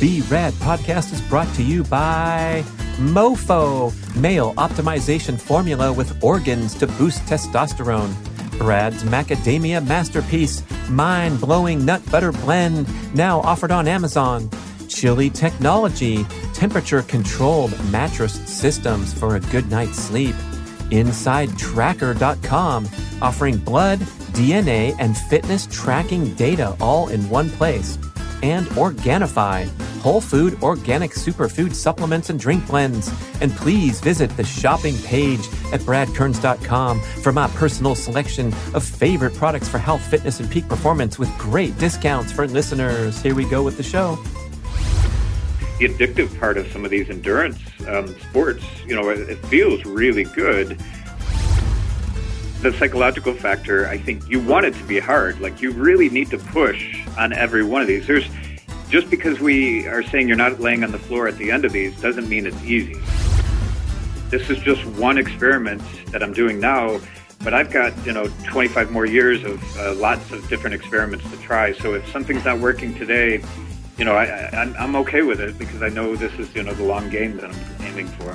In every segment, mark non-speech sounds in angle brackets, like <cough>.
B.Rad podcast is brought to you by MoFo, male optimization formula with organs to boost testosterone. Brad's macadamia masterpiece, mind blowing nut butter blend, now offered on Amazon. Chili Technology, temperature controlled mattress systems for a good night's sleep. InsideTracker.com, offering blood, DNA, and fitness tracking data all in one place. And Organifi, whole food organic superfood supplements and drink blends. And please visit the shopping page at bradkearns.com for my personal selection of favorite products for health, fitness, and peak performance with great discounts for listeners. Here we go with the show the addictive part of some of these endurance um, sports, you know, it, it feels really good. The psychological factor, I think you want it to be hard. Like you really need to push on every one of these. There's just because we are saying you're not laying on the floor at the end of these doesn't mean it's easy. This is just one experiment that I'm doing now, but I've got, you know, 25 more years of uh, lots of different experiments to try. So if something's not working today, you know, I, I, I'm okay with it because I know this is, you know, the long game that I'm aiming for.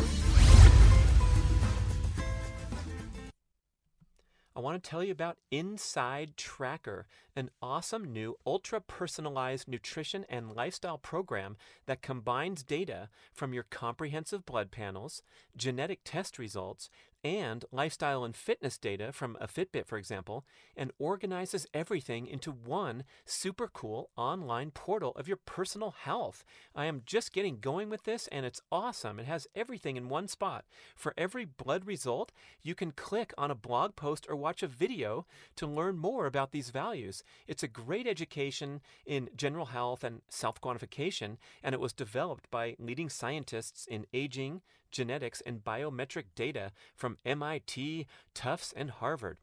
I want to tell you about Inside Tracker, an awesome new ultra personalized nutrition and lifestyle program that combines data from your comprehensive blood panels, genetic test results, and lifestyle and fitness data from a Fitbit, for example, and organizes everything into one super cool online portal of your personal health. I am just getting going with this, and it's awesome. It has everything in one spot. For every blood result, you can click on a blog post or watch a video to learn more about these values. It's a great education in general health and self quantification, and it was developed by leading scientists in aging genetics, and biometric data from MIT, Tufts, and Harvard.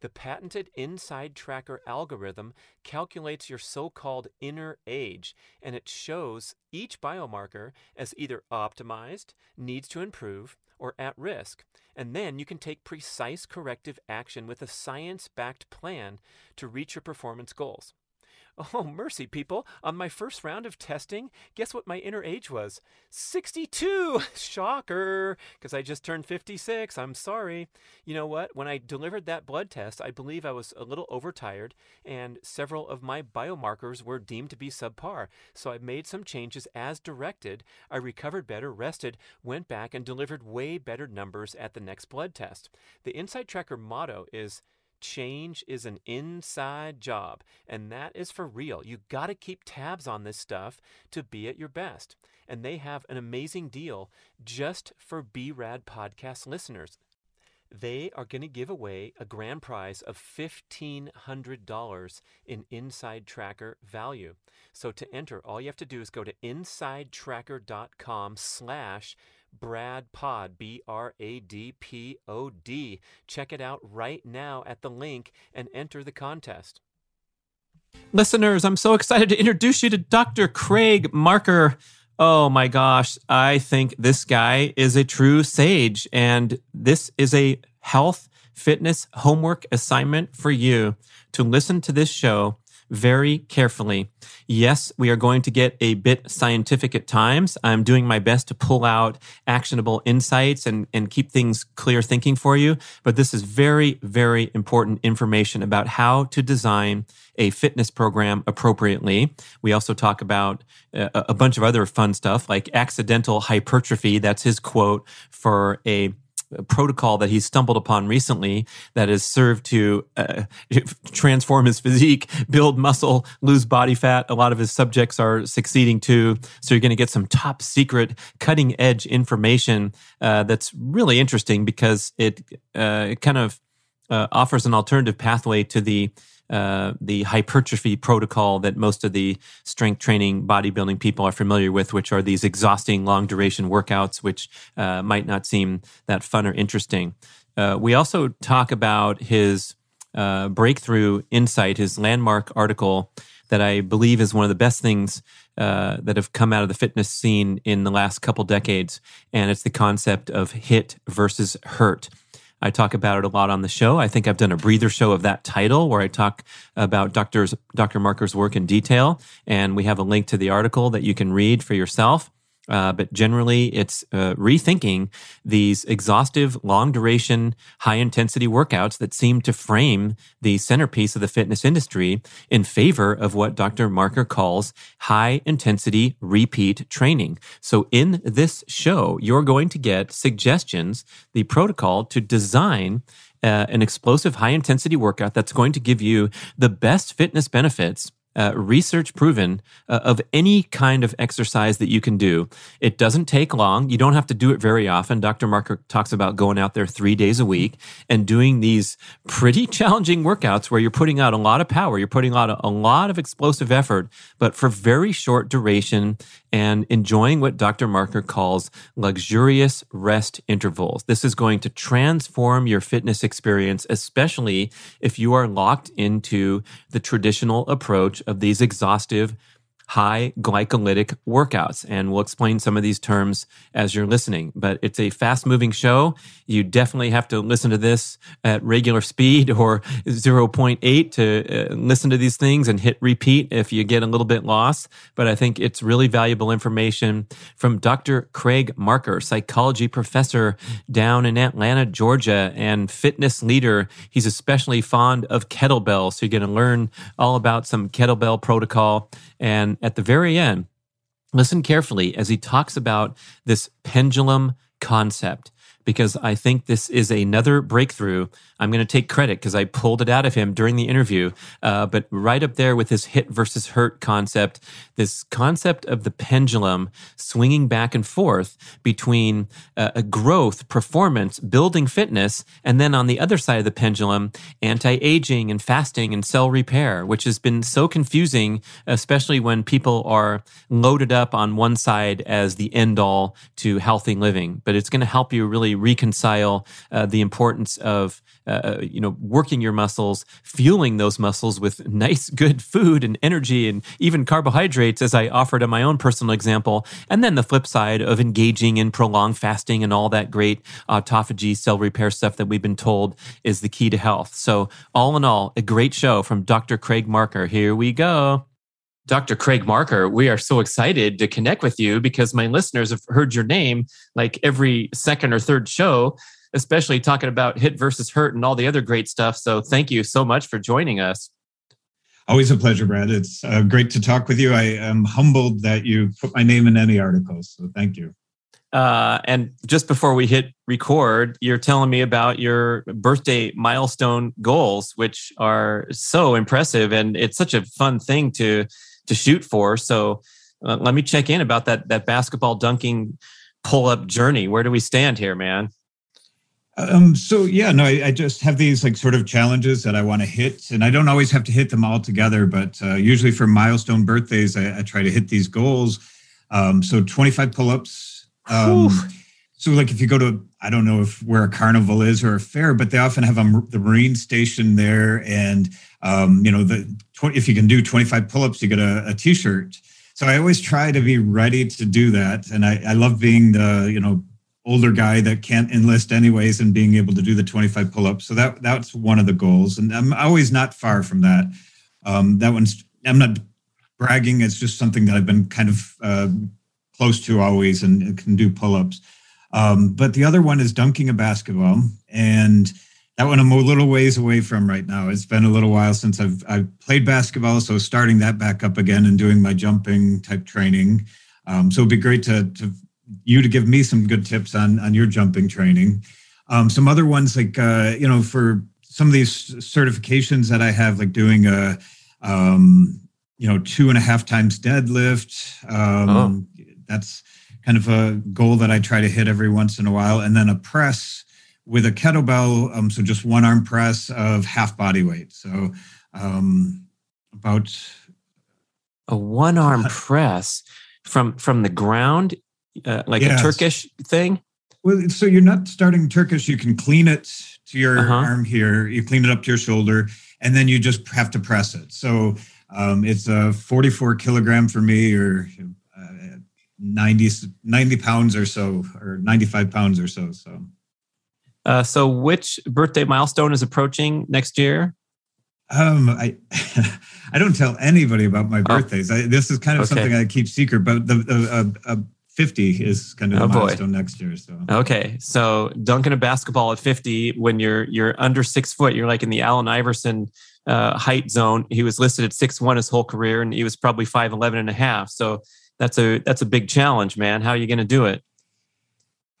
The patented Inside Tracker algorithm calculates your so called inner age, and it shows each biomarker as either optimized, needs to improve, or at risk. And then you can take precise corrective action with a science backed plan to reach your performance goals. Oh, mercy, people. On my first round of testing, guess what my inner age was? 62! <laughs> Shocker! Because I just turned 56. I'm sorry. You know what? When I delivered that blood test, I believe I was a little overtired, and several of my biomarkers were deemed to be subpar. So I made some changes as directed. I recovered better, rested, went back, and delivered way better numbers at the next blood test. The Inside Tracker motto is change is an inside job, and that is for real. You got to keep tabs on this stuff to be at your best. And they have an amazing deal just for BRAD podcast listeners. They are going to give away a grand prize of $1,500 in Inside Tracker value. So to enter, all you have to do is go to insidetracker.com slash Brad Pod, B R A D P O D. Check it out right now at the link and enter the contest. Listeners, I'm so excited to introduce you to Dr. Craig Marker. Oh my gosh, I think this guy is a true sage, and this is a health fitness homework assignment for you to listen to this show very carefully. Yes, we are going to get a bit scientific at times. I'm doing my best to pull out actionable insights and, and keep things clear thinking for you. But this is very, very important information about how to design a fitness program appropriately. We also talk about uh, a, a bunch of other fun stuff like accidental hypertrophy. That's his quote for a protocol that he stumbled upon recently that has served to uh, <laughs> transform his physique, build muscle, lose body fat. A lot of his subjects are succeeding too. So you're going to get some top secret, cutting edge information uh, that's really interesting because it, uh, it kind of uh, offers an alternative pathway to the uh, the hypertrophy protocol that most of the strength training bodybuilding people are familiar with, which are these exhausting long duration workouts, which uh, might not seem that fun or interesting. Uh, we also talk about his uh, breakthrough insight, his landmark article that I believe is one of the best things uh, that have come out of the fitness scene in the last couple decades, and it's the concept of HIIT versus HIRT. I talk about it a lot on the show. I think I've done a breather show of that title where I talk about Doctor's, Dr. Marker's work in detail. And we have a link to the article that you can read for yourself. Uh, but generally, it's uh, rethinking these exhaustive, long duration, high intensity workouts that seem to frame the centerpiece of the fitness industry in favor of what Dr. Marker calls high intensity repeat training. So, in this show, you're going to get suggestions, the protocol to design uh, an explosive high intensity workout that's going to give you the best fitness benefits uh, research proven uh, of any kind of exercise that you can do. It doesn't take long. You don't have to do it very often. Dr. Marker talks about going out there three days a week and doing these pretty <laughs> challenging workouts where you're putting out a lot of power, you're putting out a, a lot of explosive effort, but for very short duration and enjoying what Dr. Marker calls luxurious rest intervals. This is going to transform your fitness experience, especially if you are locked into the traditional approach of these exhaustive high glycolytic workouts. And we'll explain some of these terms as you're listening. But it's a fast moving show. You definitely have to listen to this at regular speed <laughs> or 0.8 to uh, listen to these things and hit repeat if you get a little bit lost. But I think it's really valuable information from Dr. Craig Marker, psychology professor down in Atlanta, Georgia, and fitness leader. He's especially fond of kettlebells. So you're going to learn all about some kettlebell protocol and at the very end, listen carefully as he talks about this pendulum concept because I think this is another breakthrough. I'm going to take credit because I pulled it out of him during the interview. Uh, but right up there with this HIIT versus HIRT concept, this concept of the pendulum swinging back and forth between uh, a growth, performance, building fitness, and then on the other side of the pendulum, anti aging and fasting and cell repair, which has been so confusing, especially when people are loaded up on one side as the end all to healthy living. But it's going to help you really reconcile uh, the importance of uh, uh, you know working your muscles, fueling those muscles with <laughs> nice, good food and energy, and even carbohydrates, as I offered in my own personal example, and then the flip side of engaging in prolonged fasting and all that great autophagy cell repair stuff that we've been told is the key to health. So, all in all, a great show from Dr. Craig Marker. Here we go. Dr. Craig Marker, we are so excited to connect with you because my listeners have heard your name like every second or third show, especially talking about HIIT versus HIRT and all the other great stuff. So thank you so much for joining us. Always a pleasure, Brad. It's uh, great to talk with you. I am humbled that you put my name in any articles. So thank you. Uh, and just before we hit record, you're telling me about your birthday milestone goals, which are so impressive. And it's such a fun thing to to shoot for. So uh, let me check in about that that basketball dunking pull up journey. Where do we stand here, man? Um, so yeah, no, I, I, just have these like sort of challenges that I want to hit, and I don't always have to hit them all together, but uh, usually for milestone birthdays, I, I, try to hit these goals. Um, so 25 pull-ups. Um, so like if you go to, I don't know if where a carnival is or a fair, but they often have a, the Marine station there, and um, you know, the if you can do 25 pull-ups, you get a a t-shirt. So I always try to be ready to do that. And I, I love being the, you know, older guy that can't enlist anyways and being able to do the 25 pull-ups. So that that's one of the goals. And I'm always not far from that. Um, that one's I'm not bragging. It's just something that I've been kind of uh, close to always and can do pull-ups. Um, but the other one is dunking a basketball. And that one I'm a little ways away from right now. It's been a little while since I've I've played basketball, so starting that back up again and doing my jumping type training. Um, so it'd be great to to you to give me some good tips on on your jumping training. Um, some other ones like uh, you know for some of these certifications that I have, like doing a um, you know two and a half times deadlift. Um, oh. That's kind of a goal that I try to hit every once in a while, and then a press with a kettlebell, um, so just one arm press of half body weight. So um, about a one arm press from from the ground, uh, like yes. a Turkish thing. Well, so you're not starting Turkish. You can clean it to your uh-huh. arm here. You clean it up to your shoulder, and then you just have to press it. So um, it's a 44 kilogram for me, or uh, 90 90 pounds or so, or 95 pounds or so. So Uh, so, which birthday milestone is approaching next year? Um, I <laughs> I don't tell anybody about my oh. birthdays. Oh. I, this is kind of okay. something I keep secret. But the, the uh, uh, 50 is kind of oh, the milestone boy. next year. So okay, so dunking a basketball at 50 when you're you're under six foot, you're like in the Allen Iverson uh, height zone. He was listed at six one his whole career, and he was probably five eleven and a half. So that's a that's a big challenge, man. How are you going to do it?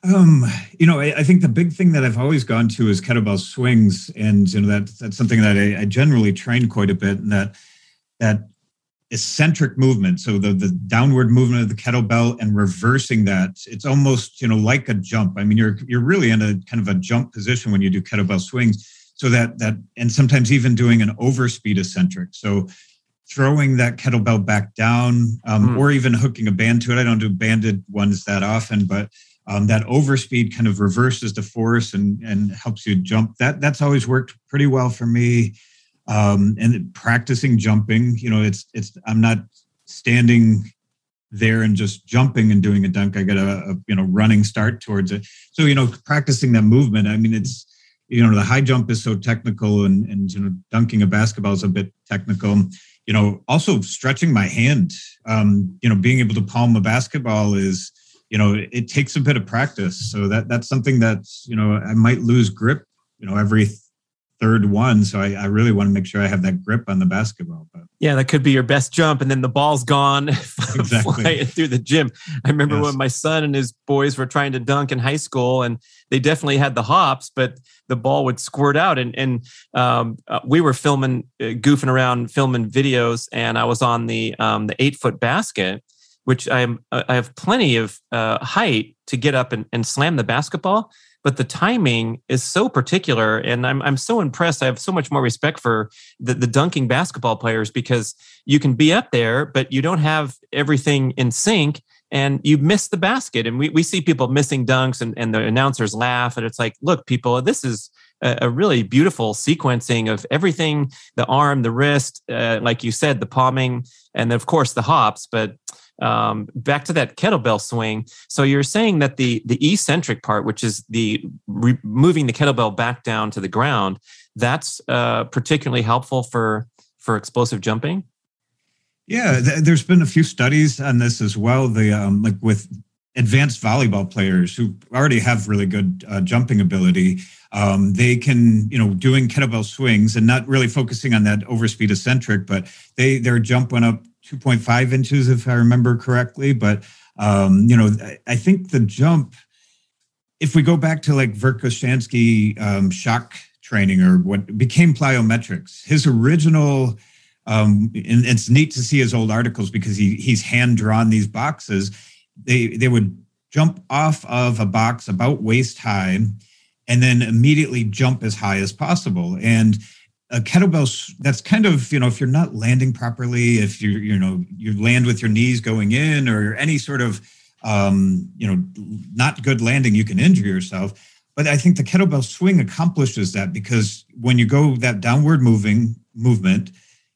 Um, you know, I, I, think the big thing that I've always gone to is kettlebell swings, and you know that that's something that I, I generally train quite a bit, and that that eccentric movement. So the the downward movement of the kettlebell and reversing that, it's almost you know like a jump. I mean, you're you're really in a kind of a jump position when you do kettlebell swings. So that that and sometimes even doing an overspeed eccentric. So throwing that kettlebell back down, um, mm. or even hooking a band to it. I don't do banded ones that often, but um, that overspeed kind of reverses the force and and helps you jump. That that's always worked pretty well for me. Um, and practicing jumping, you know, it's it's I'm not standing there and just jumping and doing a dunk. I got a, a you know running start towards it. So you know, practicing that movement. I mean, it's you know the high jump is so technical and and you know dunking a basketball is a bit technical you know also stretching my hand um you know being able to palm a basketball is you know it takes a bit of practice so that that's something that you know i might lose grip you know every third one so I, I, really want to make sure i have that grip on the basketball but yeah that could be your best jump and then the ball's gone <laughs> exactly. flying <laughs> through the gym i remember yes. when my son and his boys were trying to dunk in high school and they definitely had the hops but the ball would squirt out and and um, uh, we were filming uh, goofing around filming videos and i was on the um, the eight foot basket which I'm I have plenty of uh, height to get up and, and slam the basketball. But the timing is so particular, and I'm I'm so impressed. I have so much more respect for the, the dunking basketball players because you can be up there, but you don't have everything in sync, and you miss the basket. And we, we see people missing dunks, and, and the announcers laugh, and it's like, look, people, this is a, a really beautiful sequencing of everything: the arm, the wrist, uh, like you said, the palming, and of course the hops. But um, back to that kettlebell swing. So you're saying that the the eccentric part, which is the re- moving the kettlebell back down to the ground, that's uh, particularly helpful for for explosive jumping. Yeah, th- there's been a few studies on this as well. The um, like with advanced volleyball players who already have really good uh, jumping ability um, they can you know doing kettlebell swings and not really focusing on that overspeed eccentric but they their jump went up 2.5 inches, if I remember correctly. But, um, you know, I, think the jump, if we go back to like Verkhoshansky um, shock training or what became plyometrics, his original, um, and it's neat to see his old articles because he he's hand drawn these boxes. They they would jump off of a box about waist high and then immediately jump as high as possible. And a kettlebell that's kind of you know if you're not landing properly if you you know you land with your knees going in or any sort of um, you know not good landing you can injure yourself. But i think the kettlebell swing accomplishes that because when you go that downward moving movement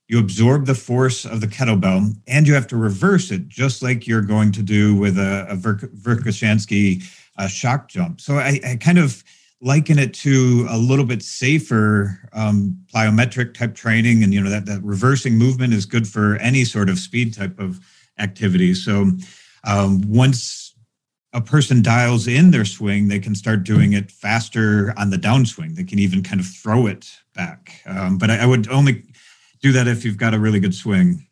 you absorb the force of the kettlebell and you have to reverse it just like you're going to do with a, a Verkhoshansky uh, shock jump. So I, I kind of liken it to a little bit safer um, plyometric type training and you know that that reversing movement is good for any sort of speed type of activity. So um, once a person dials in their swing they can start doing it faster on the downswing. They can even kind of throw it back. Um, but I, I would only do that if you've got a really good swing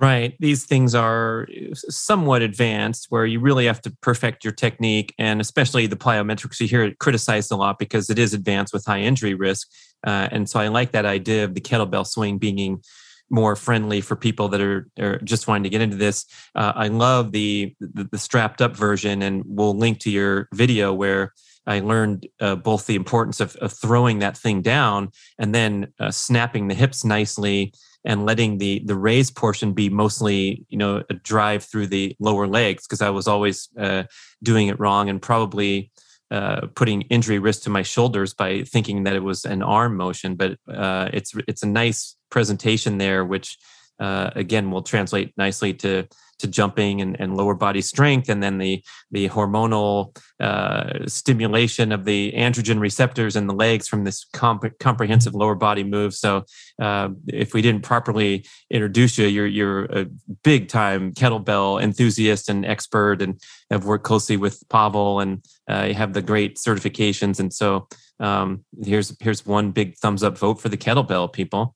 Right. These things are somewhat advanced where you really have to perfect your technique. And especially the plyometrics, you hear it criticized a lot because it is advanced with high injury risk. Uh, and so I like that idea of the kettlebell swing being more friendly for people that are, are just wanting to get into this. Uh, I love the, the, the strapped up version, and we'll link to your video where I learned uh, both the importance of, of, throwing that thing down and then uh, snapping the hips nicely and letting the the raised portion be mostly you know a drive through the lower legs because I was always uh, doing it wrong and probably uh, putting injury risk to my shoulders by thinking that it was an arm motion. But uh, it's it's a nice presentation there, which uh, again will translate nicely to to jumping and, and lower body strength, and then the the hormonal uh, stimulation of the androgen receptors in the legs from this comp- comprehensive lower body move. So, uh, if we didn't properly introduce you, you're you're a big time kettlebell enthusiast and expert, and have worked closely with Pavel, and uh, you have the great certifications. And so, um, here's here's one big thumbs up vote for the kettlebell, people.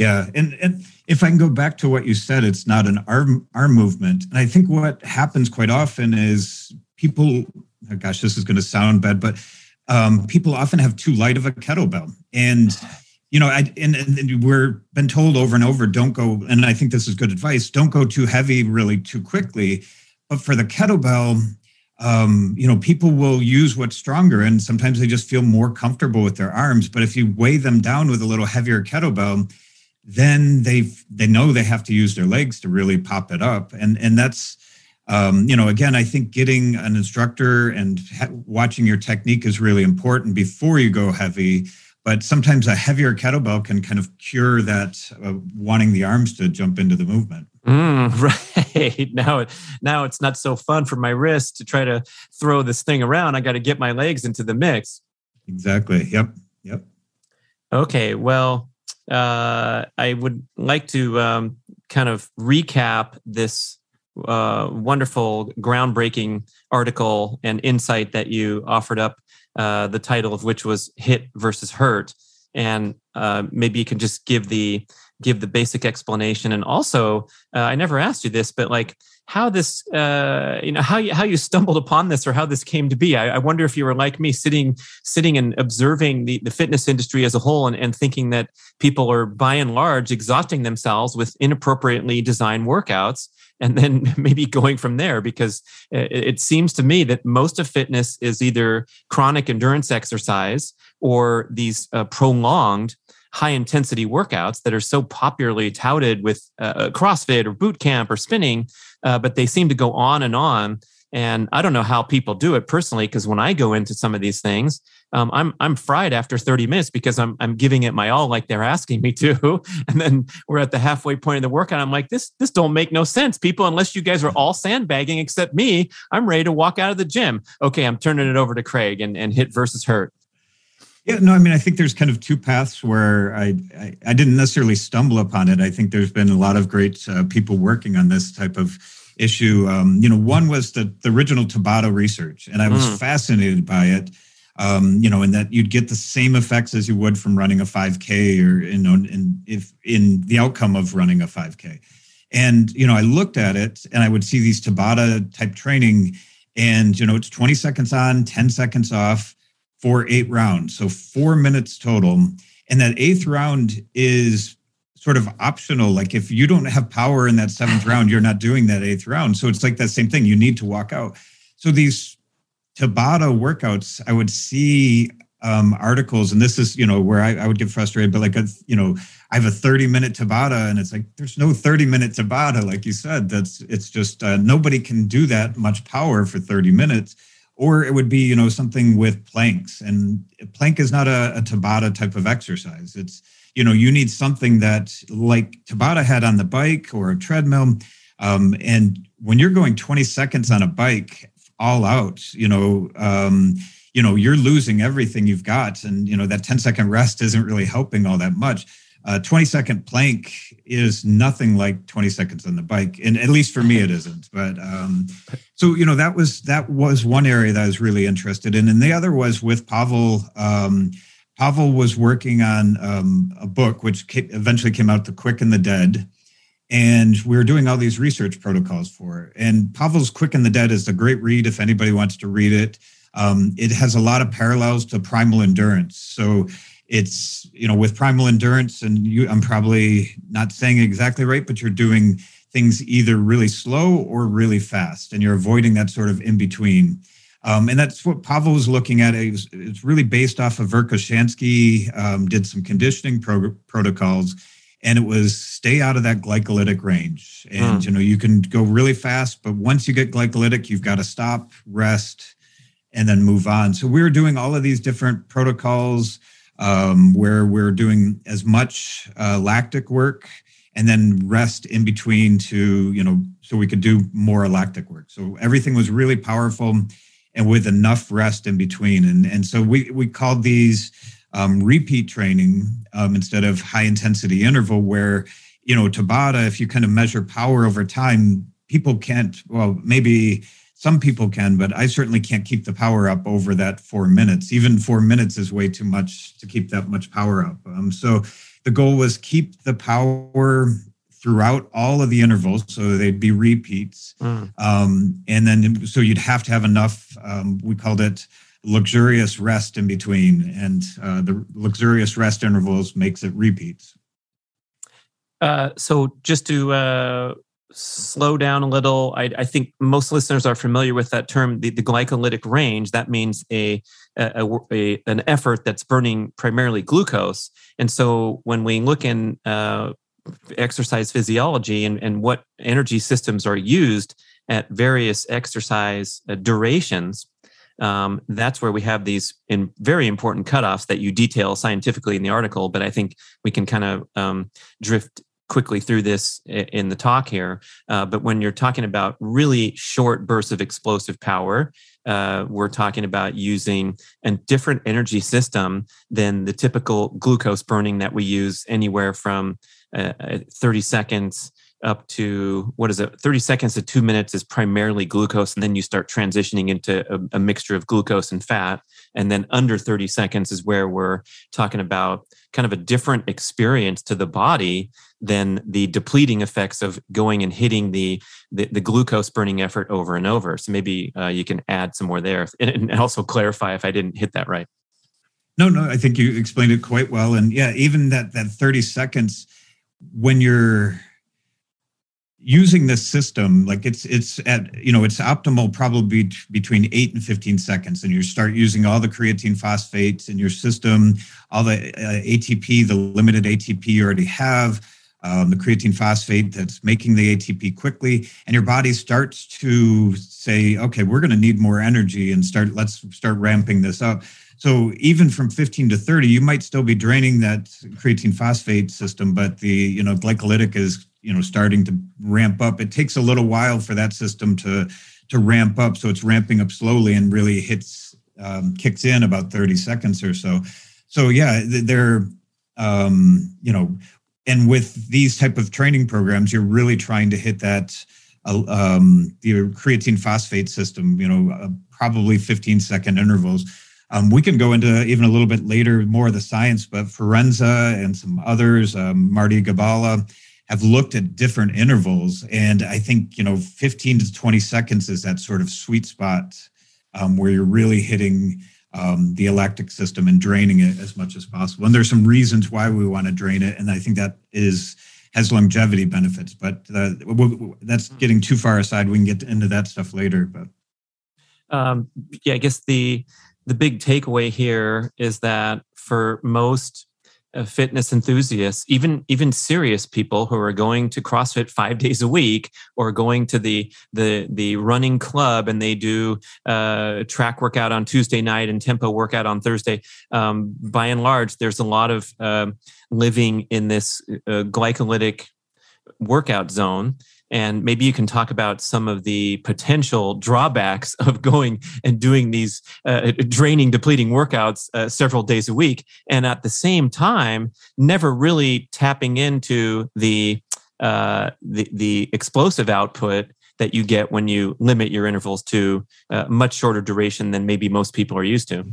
Yeah, and and if I can go back to what you said, it's not an arm arm movement, and I think what happens quite often is people. Oh gosh, this is going to sound bad, but um, people often have too light of a kettlebell, and you know, I and, and we're been told over and over, don't go. And I think this is good advice. Don't go too heavy, really, too quickly. But for the kettlebell, um, you know, people will use what's stronger, and sometimes they just feel more comfortable with their arms. But if you weigh them down with a little heavier kettlebell then they they know they have to use their legs to really pop it up. And and that's um, you know again i think getting an instructor and ha- watching your technique is really important before you go heavy. But sometimes a heavier kettlebell can kind of cure that uh, wanting the arms to jump into the movement. Mm, <laughs> right. Now now it's not so fun for my wrist to try to throw this thing around. I got to get my legs into the mix. Exactly. Yep. Yep. Okay. Well uh, I would like to um, kind of recap this uh, wonderful, groundbreaking article and insight that you offered up, uh, the title of which was "HIIT versus HIRT," and uh, maybe you can just give the give the basic explanation. And also, uh, I never asked you this, but like how this uh, you know how you how you stumbled upon this or how this came to be I, I, wonder if you were like me sitting sitting and observing the, the fitness industry as a whole and, and thinking that people are by and large exhausting themselves with inappropriately designed workouts and then <laughs> maybe going from there because it, it seems to me that most of fitness is either chronic endurance exercise or these uh, prolonged high intensity workouts that are so popularly touted with uh, CrossFit or boot camp or spinning, uh, but they seem to go on and on. And I don't know how people do it personally, because when I go into some of these things, um, I'm I'm fried after 30 minutes because I'm I'm giving it my all, like they're asking me to. <laughs> And then we're at the halfway point of the workout. I'm like, this this don't make no sense, people. Unless you guys are all sandbagging except me, I'm ready to walk out of the gym. Okay, I'm turning it over to Craig and and HIIT versus HIRT. Yeah, no, I mean, I think there's kind of two paths where I, I, I didn't necessarily stumble upon it. I think there's been a lot of great uh, people working on this type of issue. Um, you know, one was the, the original Tabata research, and I was mm. fascinated by it. Um, you know, and that you'd get the same effects as you would from running a 5K or you know, in if in the outcome of running a 5K. And you know, I looked at it, and I would see these Tabata type training, and you know, it's 20 seconds on, 10 seconds off for eight rounds. So four minutes total. And that eighth round is sort of optional. Like if you don't have power in that seventh round, you're not doing that eighth round. So it's like that same thing. You need to walk out. So these Tabata workouts, I would see um, articles, and this is, you know, where I, I would get frustrated, but like, a, you know, I have a 30 minute Tabata and it's like, there's no 30 minute Tabata. Like you said, that's, it's just, uh, nobody can do that much power for 30 minutes or it would be you know something with planks. And plank is not a, a tabata type of exercise. It's you know you need something that like tabata had on the bike or a treadmill um, and when you're going 20 seconds on a bike all out you know um, you know you're losing everything you've got. And you know that 10 second rest isn't really helping all that much a 20 second plank is nothing like 20 seconds on the bike and at least for me it isn't but um, so you know that was that was one area that i was really interested in and the other was with pavel um, pavel was working on um, a book which eventually came out the quick and the dead and we were doing all these research protocols for it. and pavel's quick and the dead is a great read if anybody wants to read it um, it has a lot of parallels to primal endurance so it's you know with primal endurance and you i'm probably not saying exactly right but you're doing things either really slow or really fast and you're avoiding that sort of in between. Um, and that's what pavel was looking at. It was, it's really based off of verkhoshansky um, did some conditioning pro- protocols and it was stay out of that glycolytic range. And mm. you know you can go really fast but once you get glycolytic you've got to stop rest and then move on. So we were doing all of these different protocols um, where we're doing as much uh, lactic work and then rest in between to you know so we could do more lactic work. So everything was really powerful and with enough rest in between. And and so we we called these um, repeat training um, instead of high intensity interval where you know tabata if you kind of measure power over time people can't well maybe some people can but i certainly can't keep the power up over that four minutes. Even four minutes is way too much to keep that much power up. Um, so the goal was keep the power throughout all of the intervals so they'd be repeats. Mm. um, and then so you'd have to have enough um, we called it luxurious rest in between. And uh, the luxurious rest intervals makes it repeats. Uh, so just to uh, slow down a little. I, I, think most listeners are familiar with that term the, the glycolytic range. That means a, a, a, an effort that's burning primarily glucose. And so when we look in uh, exercise physiology and, and what energy systems are used at various exercise uh, durations um, that's where we have these in very important cutoffs that you detail scientifically in the article. But i think we can kind of um, drift quickly through this in the talk here. Uh, but when you're talking about really short bursts of explosive power, uh, we're talking about using a different energy system than the typical glucose burning that we use anywhere from uh, uh 30 seconds up to what is it 30 seconds to two minutes is primarily glucose and then you start transitioning into a, a, mixture of glucose and fat and then under 30 seconds is where we're talking about kind of a different experience to the body than the depleting effects of going and hitting the the, the glucose burning effort over and over. So maybe uh, you can add some more there and also clarify if i didn't hit that right. No no i think you explained it quite well. And yeah even that that 30 seconds when you're using this system like it's it's at you know it's optimal probably between 8 and 15 seconds and you start using all the creatine phosphates in your system all the uh, atp the limited atp you already have um, the creatine phosphate that's making the atp quickly and your body starts to say okay we're going to need more energy and start let's start ramping this up. So even from 15 to 30 you might still be draining that creatine phosphate system but the you know glycolytic is you know starting to ramp up. It takes a little while for that system to to ramp up so it's ramping up slowly and really hits um, kicks in about 30 seconds or so. So yeah they're um, you know and with these type of training programs you're really trying to hit that uh, um, the creatine phosphate system you know uh, probably 15 second intervals. Um, we can go into even a little bit later more of the science but fiorenza and some others um, marty gibala have looked at different intervals and i think you know 15 to 20 seconds is that sort of sweet spot um, where you're really hitting um, the alactic system and draining it as much as possible. And there's some reasons why we want to drain it and i think that is has longevity benefits but uh, that's hmm. getting too far aside. We can get into that stuff later but. Um, yeah i guess the the big takeaway here is that for most fitness enthusiasts, even even serious people who are going to CrossFit five <laughs> days a week or going to the the the running club and they do uh, track workout on Tuesday night and tempo workout on Thursday. Um, by and large, there's a lot of uh, living in this uh, glycolytic workout zone and maybe you can talk about some of the potential drawbacks of going and doing these uh, draining, depleting workouts uh, several days a week, and at the same time, never really tapping into the uh, the, the explosive output that you get when you limit your intervals to uh, much shorter duration than maybe most people are used to.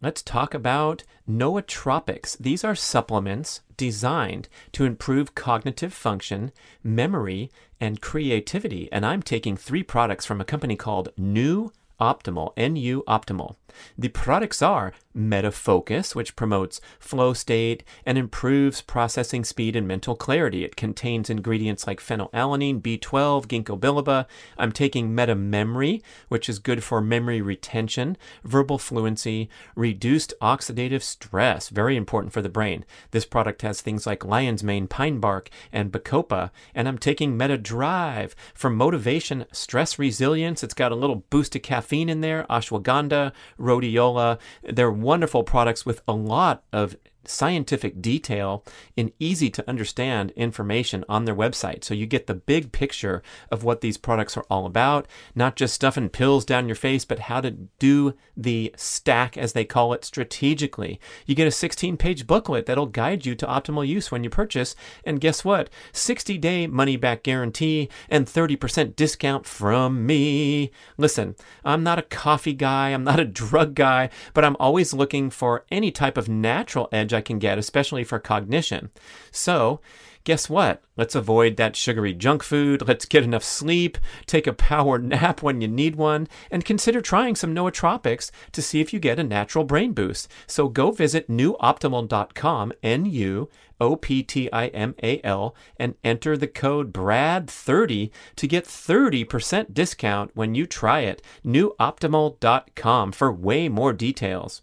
Let's talk about nootropics. These are supplements designed to improve cognitive function, memory, and creativity. And I'm taking three products from a company called New Optimal, NU Optimal. The products are MetaFocus, which promotes flow state and improves processing speed and mental clarity. It contains ingredients like phenylalanine, B12, ginkgo biloba. I'm taking Meta Memory, which is good for memory retention, verbal fluency, reduced oxidative stress, very important for the brain. This product has things like lion's mane, pine bark, and bacopa. And I'm taking Meta Drive for motivation, stress resilience. It's got a little boost of caffeine in there, ashwagandha, rhodiola. They're wonderful products with a lot of scientific detail in easy to understand information on their website. So you get the big picture of what these products are all about, not just stuffing pills down your face, but how to do the stack, as they call it, strategically. You get a 16 page booklet that'll guide you to optimal use when you purchase. And guess what? 60 day money back guarantee and 30% discount from me. Listen, I'm not a coffee guy, I'm not a drug guy, but I'm always looking for any type of natural edge I can get, especially for cognition. So, guess what? Let's avoid that sugary junk food. Let's get enough sleep, take a power <laughs> nap when you need one, and consider trying some nootropics to see if you get a natural brain boost. So go visit nuoptimal.com, N U O P T I M A L, and enter the code BRAD30 to get 30% discount when you try it. Nuoptimal.com for way more details.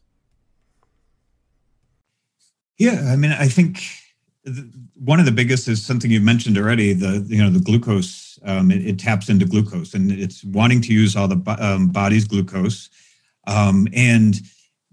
Yeah, I mean, I think one of the biggest is something you've mentioned already. The you know the glucose um, it, it, taps into glucose, and it's wanting to use all the um, body's glucose, um, and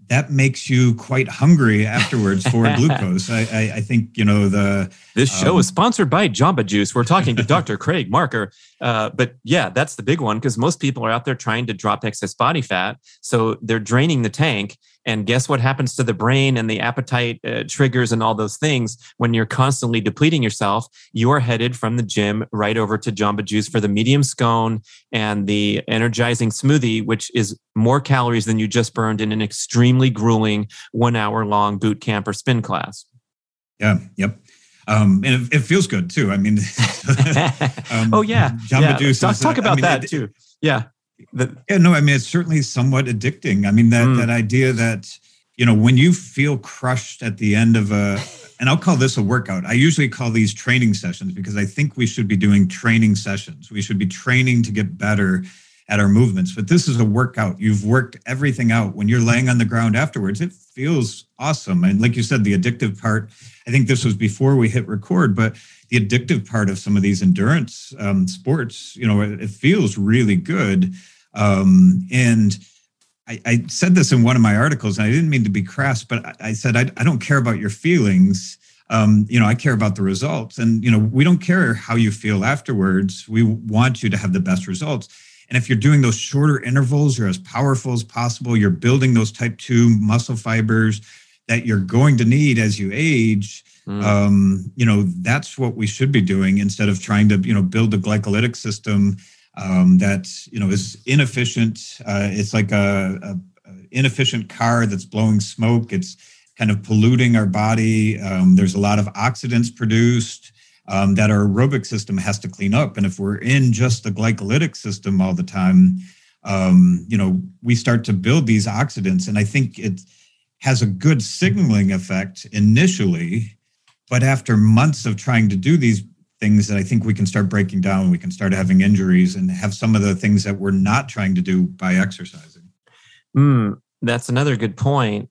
that makes you quite hungry afterwards for <laughs> glucose. I, I, I, think you know the. This show um, is sponsored by Jamba Juice. We're talking to Dr. <laughs> Craig Marker, uh, but yeah, that's the big one because most people are out there trying to drop excess body fat, so they're draining the tank. And guess what happens to the brain and the appetite uh, triggers and all those things when you're constantly depleting yourself? You are headed from the gym right over to Jamba Juice for the medium scone and the energizing smoothie, which is more calories than you just burned in an extremely grueling one hour long boot camp or spin class. Yeah. Yep. Um, and it, it, feels good too. I mean, um, <laughs> <laughs> oh yeah, Jamba yeah. Juice. Talk, talk about I mean, that it, too. Yeah. The, yeah, no, I mean it's certainly somewhat addicting. I mean that mm. that idea that you know when you feel crushed at the end of a and I'll call this a workout. I usually call these training sessions because I think we should be doing training sessions. We should be training to get better at our movements. But this is a workout. You've worked everything out. When you're laying on the ground afterwards, it feels awesome. And like you said, the addictive part, I think this was before we hit record, but the addictive part of some of these endurance um, sports, you know, it, it feels really good. Um, and I, I, said this in one of my articles, and I didn't mean to be crass, but I, I said, I, I, don't care about your feelings. Um, you know, I care about the results. And, you know, we don't care how you feel afterwards. We want you to have the best results. And if you're doing those shorter intervals, you're as powerful as possible. You're building those type 2 muscle fibers that you're going to need as you age. Mm. Um, you know, that's what we should be doing instead of trying to, you know, build a glycolytic system um, that, you know, is inefficient. Uh, it's like a, a, a, inefficient car that's blowing smoke. It's kind of polluting our body. Um, there's a lot of oxidants produced um, that our aerobic system has to clean up. And if we're in just the glycolytic system all the time, um, you know, we start to build these oxidants. And I think it has a good signaling effect initially, but after months of trying to do these things that I think we can start breaking down, we can start having injuries and have some of the things that we're not trying to do by exercising. Mm, that's another good point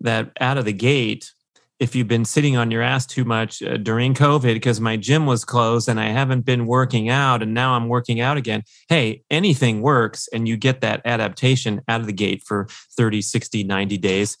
that out of the gate, if you've been sitting on your ass too much uh, during COVID because my gym was closed and I haven't been working out and now I'm working out again. Hey, anything works and you get that adaptation out of the gate for 30, 60, 90 days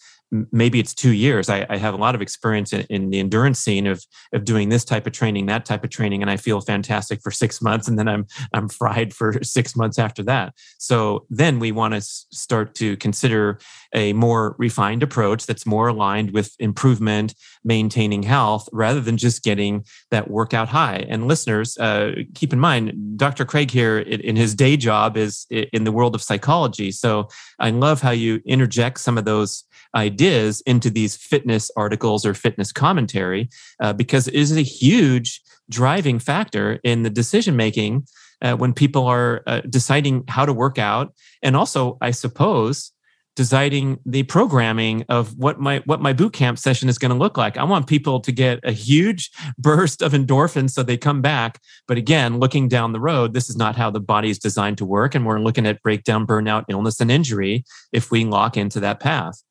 maybe it's two years. I, I have a lot of experience in, in, the endurance scene of of doing this type of training, that type of training, and I feel fantastic for six <laughs> months, and then I'm I'm fried for <laughs> six months after that. So then we want to start to consider a more refined approach that's more aligned with improvement, maintaining health, rather than just getting that workout high. And listeners, uh, keep in mind, Dr. Craig here in his day job is in the world of psychology. So I love how you interject some of those ideas into these fitness articles or fitness commentary uh, because it is a huge driving factor in the decision making uh, when people are uh, deciding how to work out and also i suppose deciding the programming of what my what my boot camp session is going to look like. I want people to get a huge <laughs> burst of endorphins so they come back. But again, looking down the road, this is not how the body is designed to work, and we're looking at breakdown, burnout, illness, and injury if we lock into that path.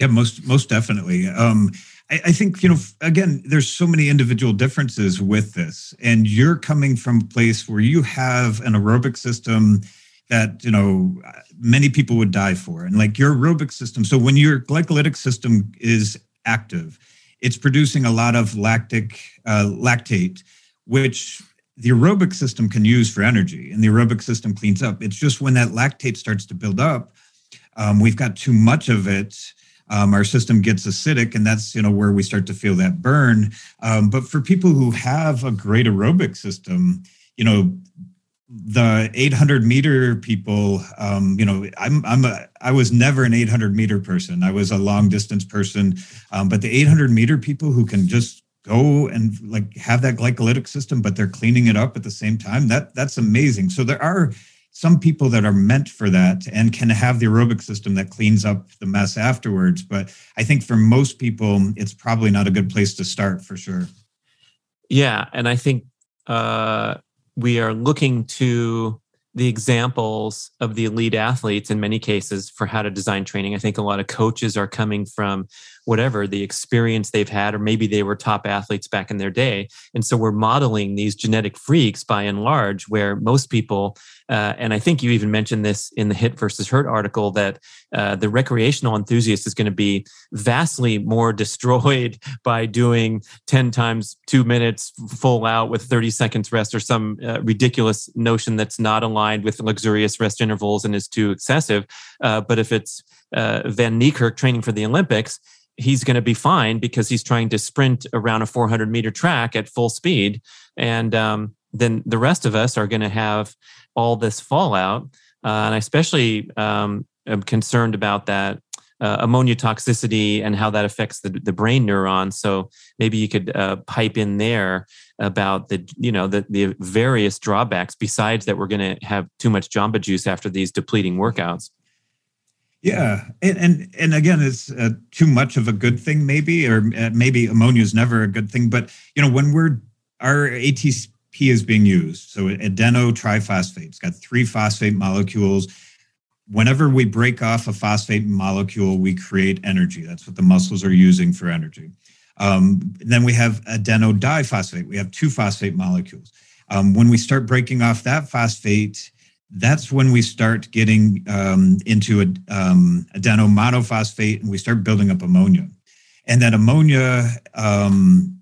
Yeah, most most definitely. Um, I, I, think you know. Again, there's so many individual differences with this, and you're coming from a place where you have an aerobic system that you know many people would die for, and like your aerobic system. So when your glycolytic system is active, it's producing a lot of lactic uh, lactate, which the aerobic system can use for energy, and the aerobic system cleans up. It's just when that lactate starts to build up, um, we've got too much of it. Um, our system gets acidic, and that's you know where we start to feel that burn. Um, but for people who have a great aerobic system, you know the 800 meter people um, you know i'm i'm a i was never an 800 meter person. I was a long distance person. Um, but the 800 meter people who can just go and like have that glycolytic system but they're cleaning it up at the same time that that's amazing. So there are some people that are meant for that and can have the aerobic system that cleans up the mess afterwards. But i think for most people it's probably not a good place to start for sure. Yeah and i think uh we are looking to the examples of the elite athletes in many cases for how to design training. I think a lot of coaches are coming from whatever the experience they've had, or maybe they were top athletes back in their day. And so we're modeling these genetic freaks by and large, where most people, uh, and I think you even mentioned this in the HIIT versus HIRT article, that uh, the recreational enthusiast is going to be vastly more <laughs> destroyed by doing 10 times two minutes full out with 30 seconds rest or some uh, ridiculous notion that's not aligned with luxurious rest intervals and is too excessive. Uh, but if it's uh, Van Niekerk training for the Olympics, he's going to be fine because he's trying to sprint around a 400 meter track at full speed. And um, then the rest of us are going to have all this fallout. Uh, and I especially um, am concerned about that uh, ammonia toxicity and how that affects the, the brain neurons. So maybe you could uh, pipe in there about the you know the, the various drawbacks besides that we're going to have too much jamba juice after these depleting workouts. Yeah, and and, and again, it's uh, too much of a good thing, maybe, or uh, maybe ammonia is never a good thing. But you know, when we're our ATP is being used, so adeno triphosphate, it's got three phosphate molecules. Whenever we break off a phosphate molecule, we create energy. That's what the muscles are using for energy. Um, then we have adeno diphosphate. We have two phosphate molecules. Um, when we start breaking off that phosphate, that's when we start getting um, into a um, adenomonophosphate and we start building up ammonia. And that ammonia um,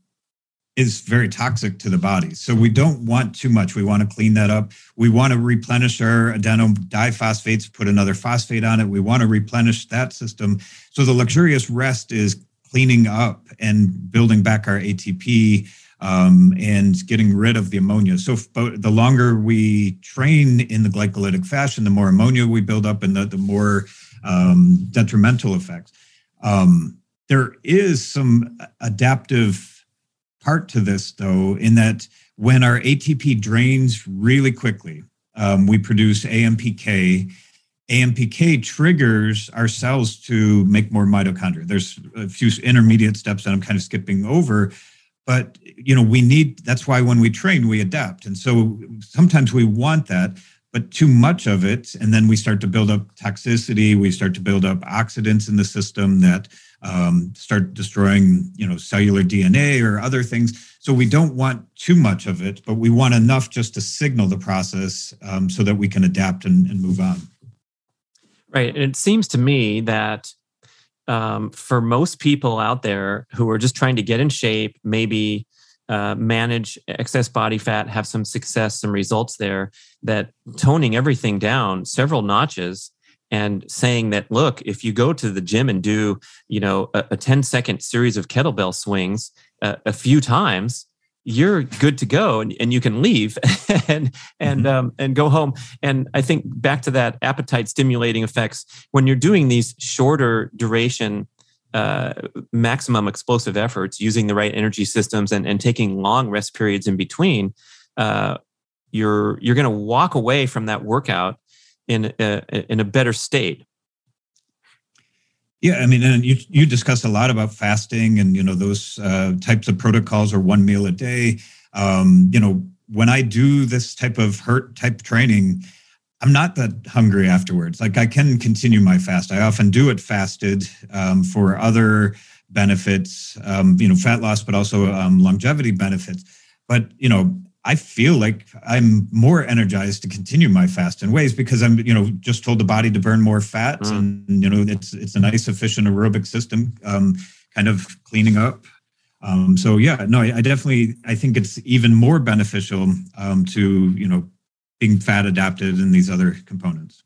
is very toxic to the body. So we don't want too much. We want to clean that up. We want to replenish our adeno diphosphates, put another phosphate on it. We want to replenish that system. So the luxurious rest is cleaning up and building back our ATP um, and getting rid of the ammonia. So the longer we train in the glycolytic fashion, the more ammonia we build up and the, the more um, detrimental effects. Um, there is some adaptive part to this, though, in that when our ATP drains really quickly, um, we produce AMPK. AMPK triggers our cells to make more mitochondria. There's a few intermediate steps that I'm kind of skipping over, but you know we need that's why when we train we adapt. And so sometimes we want that but too much of it and then we start to build up toxicity we start to build up oxidants in the system that um, start destroying you know cellular dna or other things. So we don't want too much of it but we want enough just to signal the process um, so that we can adapt and, and move on. Right. And it seems to me that um, for most people out there who are just trying to get in shape, maybe uh, manage excess body fat, have some success, some results there, that toning everything down several notches and saying that look if you go to the gym and do you know a, a 10 second series of kettlebell swings uh, a few times you're good to go and, and you can leave <laughs> and and mm-hmm. um, and go home and i think back to that appetite stimulating effects when you're doing these shorter duration uh, maximum explosive efforts using the right energy systems and, and taking long rest periods in between uh, you're you're going to walk away from that workout in a, in a better state yeah, I mean, and you you discuss a lot about fasting and you know those uh, types of protocols or one meal a day. Um, you know, when I do this type of HIRT type training, I'm not that hungry afterwards. Like I can continue my fast. I often do it fasted um, for other benefits, um, you know, fat loss, but also um, longevity benefits. But you know, I feel like I'm more energized to continue my fast in ways because I'm, you know, just told the body to burn more fat, mm. and you know, it's it's a nice efficient aerobic system. Um, kind of cleaning up. Um, so yeah, no, I, I, definitely I think it's even more beneficial um, to you know being fat adapted and these other components.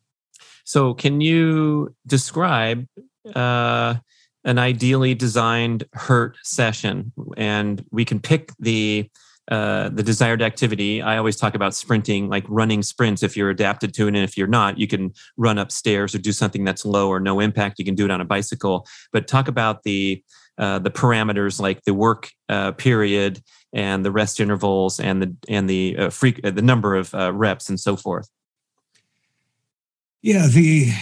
So can you describe uh, an ideally designed HIRT session, and we can pick the uh, the desired activity. I always talk about sprinting, like running sprints. If you're adapted to it, and if you're not, you can run upstairs or do something that's low or no impact. You can do it on a bicycle. But talk about the uh, the parameters like the work uh, period and the rest intervals and the and the uh, freak uh, the number of uh, reps and so forth. Yeah, the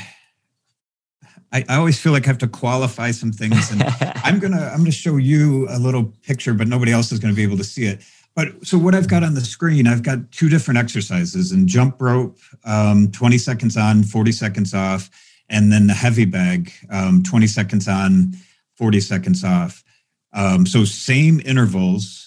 I, I, always feel like I have to qualify some things, and <laughs> I'm gonna I'm gonna show you a little picture, but nobody else is gonna be able to see it. But so what I've got on the screen, I've got two different exercises and jump rope, um, 20 seconds on, 40 seconds off, and then the heavy bag, um, 20 seconds on, 40 seconds off. Um, so same intervals,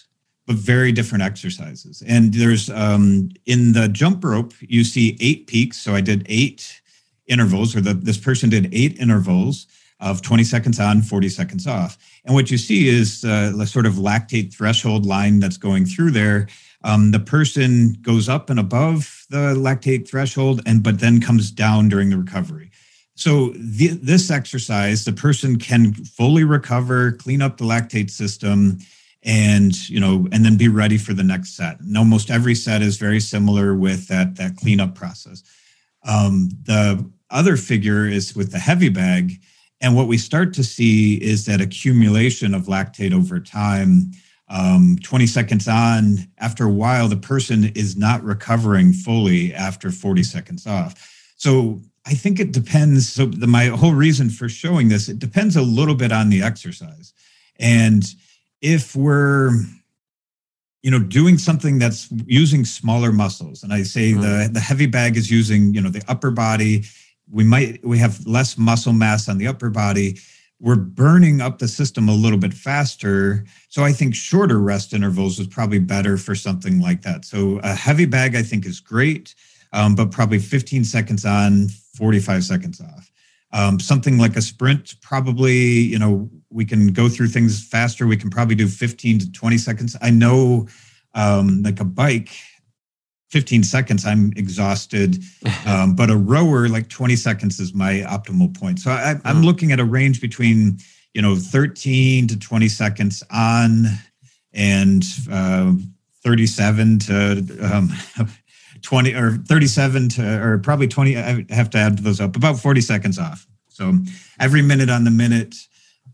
but very different exercises. And there's um, in the jump rope, you see eight peaks. So I did eight intervals, or the, this person did eight intervals of 20 seconds on, 40 seconds off. And what you see is uh, the sort of lactate threshold line that's going through there. Um, the person goes up and above the lactate threshold, and but then comes down during the recovery. So the, this exercise, the person can fully recover, clean up the lactate system, and you know, and then be ready for the next set. And almost every set is very similar with that that cleanup process. Um, the other figure is with the heavy bag, and what we start to see is that accumulation of lactate over time. Um, 20 seconds on, after a while, the person is not recovering fully after 40 seconds off. So I think it depends. So the, my whole reason for showing this, it depends a little bit on the exercise. And if we're, you know, doing something that's using smaller muscles, and I say mm-hmm. the the heavy bag is using, you know, the upper body. We might we have less muscle mass on the upper body. We're burning up the system a little bit faster. So I think shorter rest intervals is probably better for something like that. So a heavy bag I think is great um, but probably 15 seconds on, 45 seconds off. Um, something like a sprint, probably, you know, we can go through things faster. We can probably do 15 to 20 seconds. I know, um, like a bike, 15 seconds, I'm exhausted. <laughs> Um, but a rower, like 20 seconds is my optimal point. So I, am hmm. looking at a range between, you know, 13 to 20 seconds on and uh, 37 to um, <laughs> 20 or 37 to, or probably 20, I have to add those up, about 40 seconds off. So every minute on the minute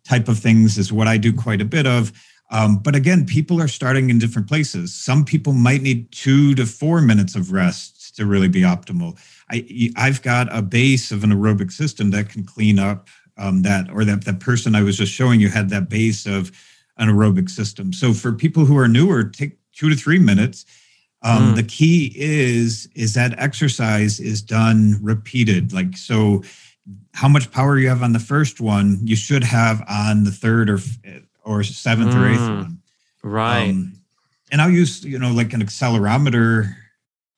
type of things is what I do quite a bit of. Um, but again, people are starting in different places. Some people might need two to four minutes of rest to really be optimal. I, I've got a base of an aerobic system that can clean up um, that, or that that person I was just showing you had that base of an aerobic system. So for people who are newer, take two to three minutes um, mm. The key is is that exercise is done repeated. Like so, how much power you have on the first one, you should have on the third or or seventh mm. or eighth mm. one. Right. Um, and I'll use you know like an accelerometer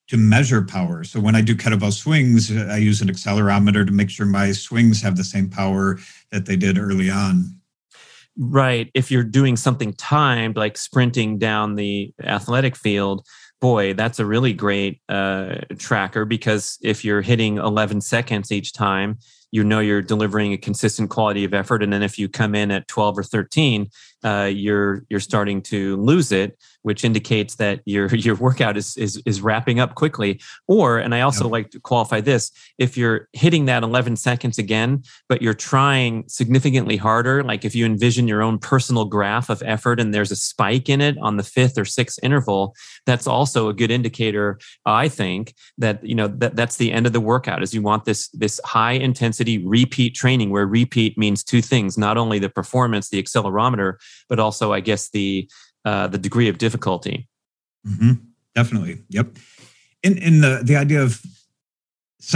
to measure power. So when I do kettlebell swings, I use an accelerometer to make sure my swings have the same power that they did early on. Right. If you're doing something timed, like sprinting down the athletic field, boy, that's a really great uh, tracker because if you're hitting 11 seconds each time, you know you're delivering a consistent quality of effort. And then if you come in at 12 or 13, uh, you're you're starting to lose it, which indicates that your <laughs> your workout is is, is wrapping up quickly. Or, and I also yep. like to qualify this: if you're hitting that 11 seconds again, but you're trying significantly harder, like if you envision your own personal graph of effort and there's a spike in it on the fifth or sixth interval, that's also a good indicator, I think, that you know that that's the end of the workout. Is you want this this high intensity repeat training where repeat means two things: not only the performance, the accelerometer, but also, I guess, the uh, the degree of difficulty. Mm-hmm. Definitely. Yep. In in the the idea of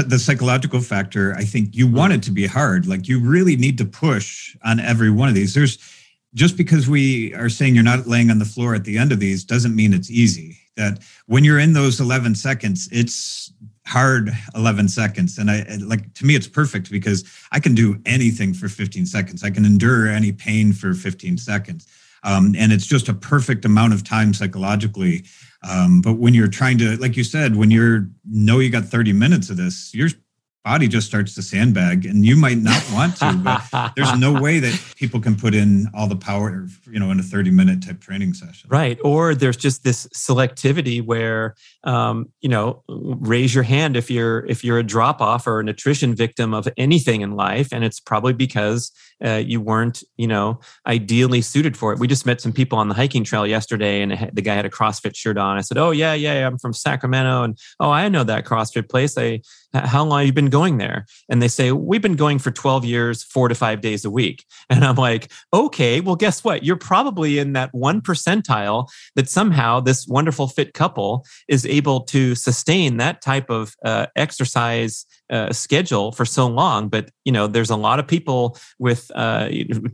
the psychological factor, I think you want it to be hard. Like you really need to push on every one of these. There's just because we are saying you're not laying on the floor at the end of these doesn't mean it's easy. That when you're in those 11 seconds, it's hard 11 seconds. And i like to me it's perfect because i can do anything for 15 seconds. I can endure any pain for 15 seconds. Um, and it's just a perfect amount of time psychologically. Um, but when you're trying to like you said when you're know you got 30 minutes of this you're body just starts to sandbag and you might not want to but <laughs> there's no way that people can put in all the power you know in a 30 minute type training session. Right or there's just this selectivity where um, you know raise your hand if you're if you're a drop off or a nutrition victim of anything in life and it's probably because uh, you weren't you know ideally suited for it. We just met some people on the hiking trail yesterday and the guy had a crossfit shirt on. I said oh yeah yeah i'm from sacramento and oh i know that crossfit place. I how long have you been going there? And they say, we've been going for 12 years, four to five days a week. And I'm like, okay, well, guess what? You're probably in that one percentile that somehow this wonderful fit couple is able to sustain that type of uh, exercise uh, schedule for so long but you know there's a lot of people with uh,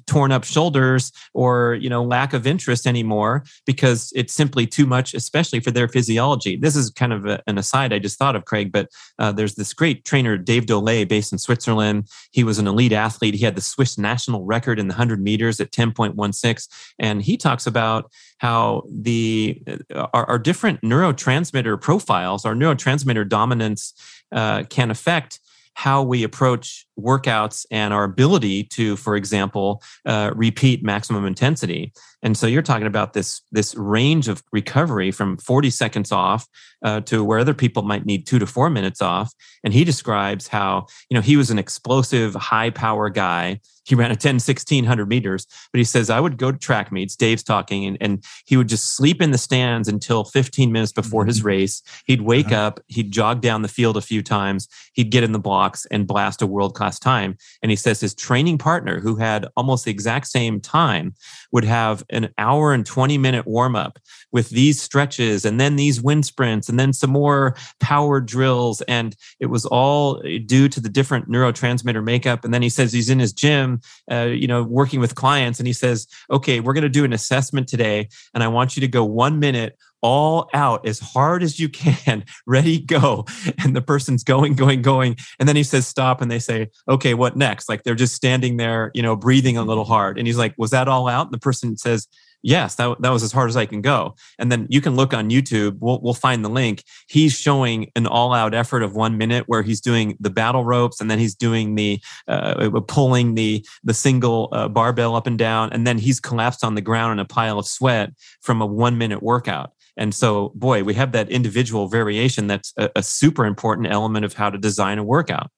torn up shoulders or you know lack of interest anymore because it's simply too much especially for their physiology. This is kind of a, an aside i just thought of craig but uh, there's this great trainer Dave Dollé based in switzerland. He was an elite athlete. He had the swiss national record in the 100 meters at 10.16 and he talks about how the uh, our, our different neurotransmitter profiles our neurotransmitter dominance uh, can affect how we approach workouts and our ability to, for example, uh, repeat maximum intensity. And so you're talking about this this range of recovery from 40 seconds off uh, to where other people might need two to four minutes off. And he describes how you know he was an explosive, high power guy he ran a 10 1600 meters but he says i would go to track meets dave's talking and, and he would just sleep in the stands until 15 minutes before his mm-hmm. race he'd wake uh-huh. up he'd jog down the field a few times he'd get in the blocks and blast a world class time and he says his training partner who had almost the exact same time would have an hour and 20 minute warm up with these stretches and then these wind sprints and then some more power drills. And it was all due to the different neurotransmitter makeup. And then he says he's in his gym uh, you know, working with clients, and he says, "Okay, we're going to do an assessment today, and I want you to go one minute." all out as hard as you can <laughs> ready go. And the person's going going going. And then he says stop. And they say okay what next? Like they're just standing there you know breathing a little hard. And he's like was that all out? And the person says yes, that, that was as hard as I can go. And then you can look on YouTube, we'll, we'll find the link. He's showing an all out effort of one minute where he's doing the battle ropes and then he's doing the uh, uh, pulling the, the single uh, barbell up and down. And then he's collapsed on the ground in a pile of sweat from a one minute workout. And so, boy, we have that individual variation that's a, a super important element of how to design a workout.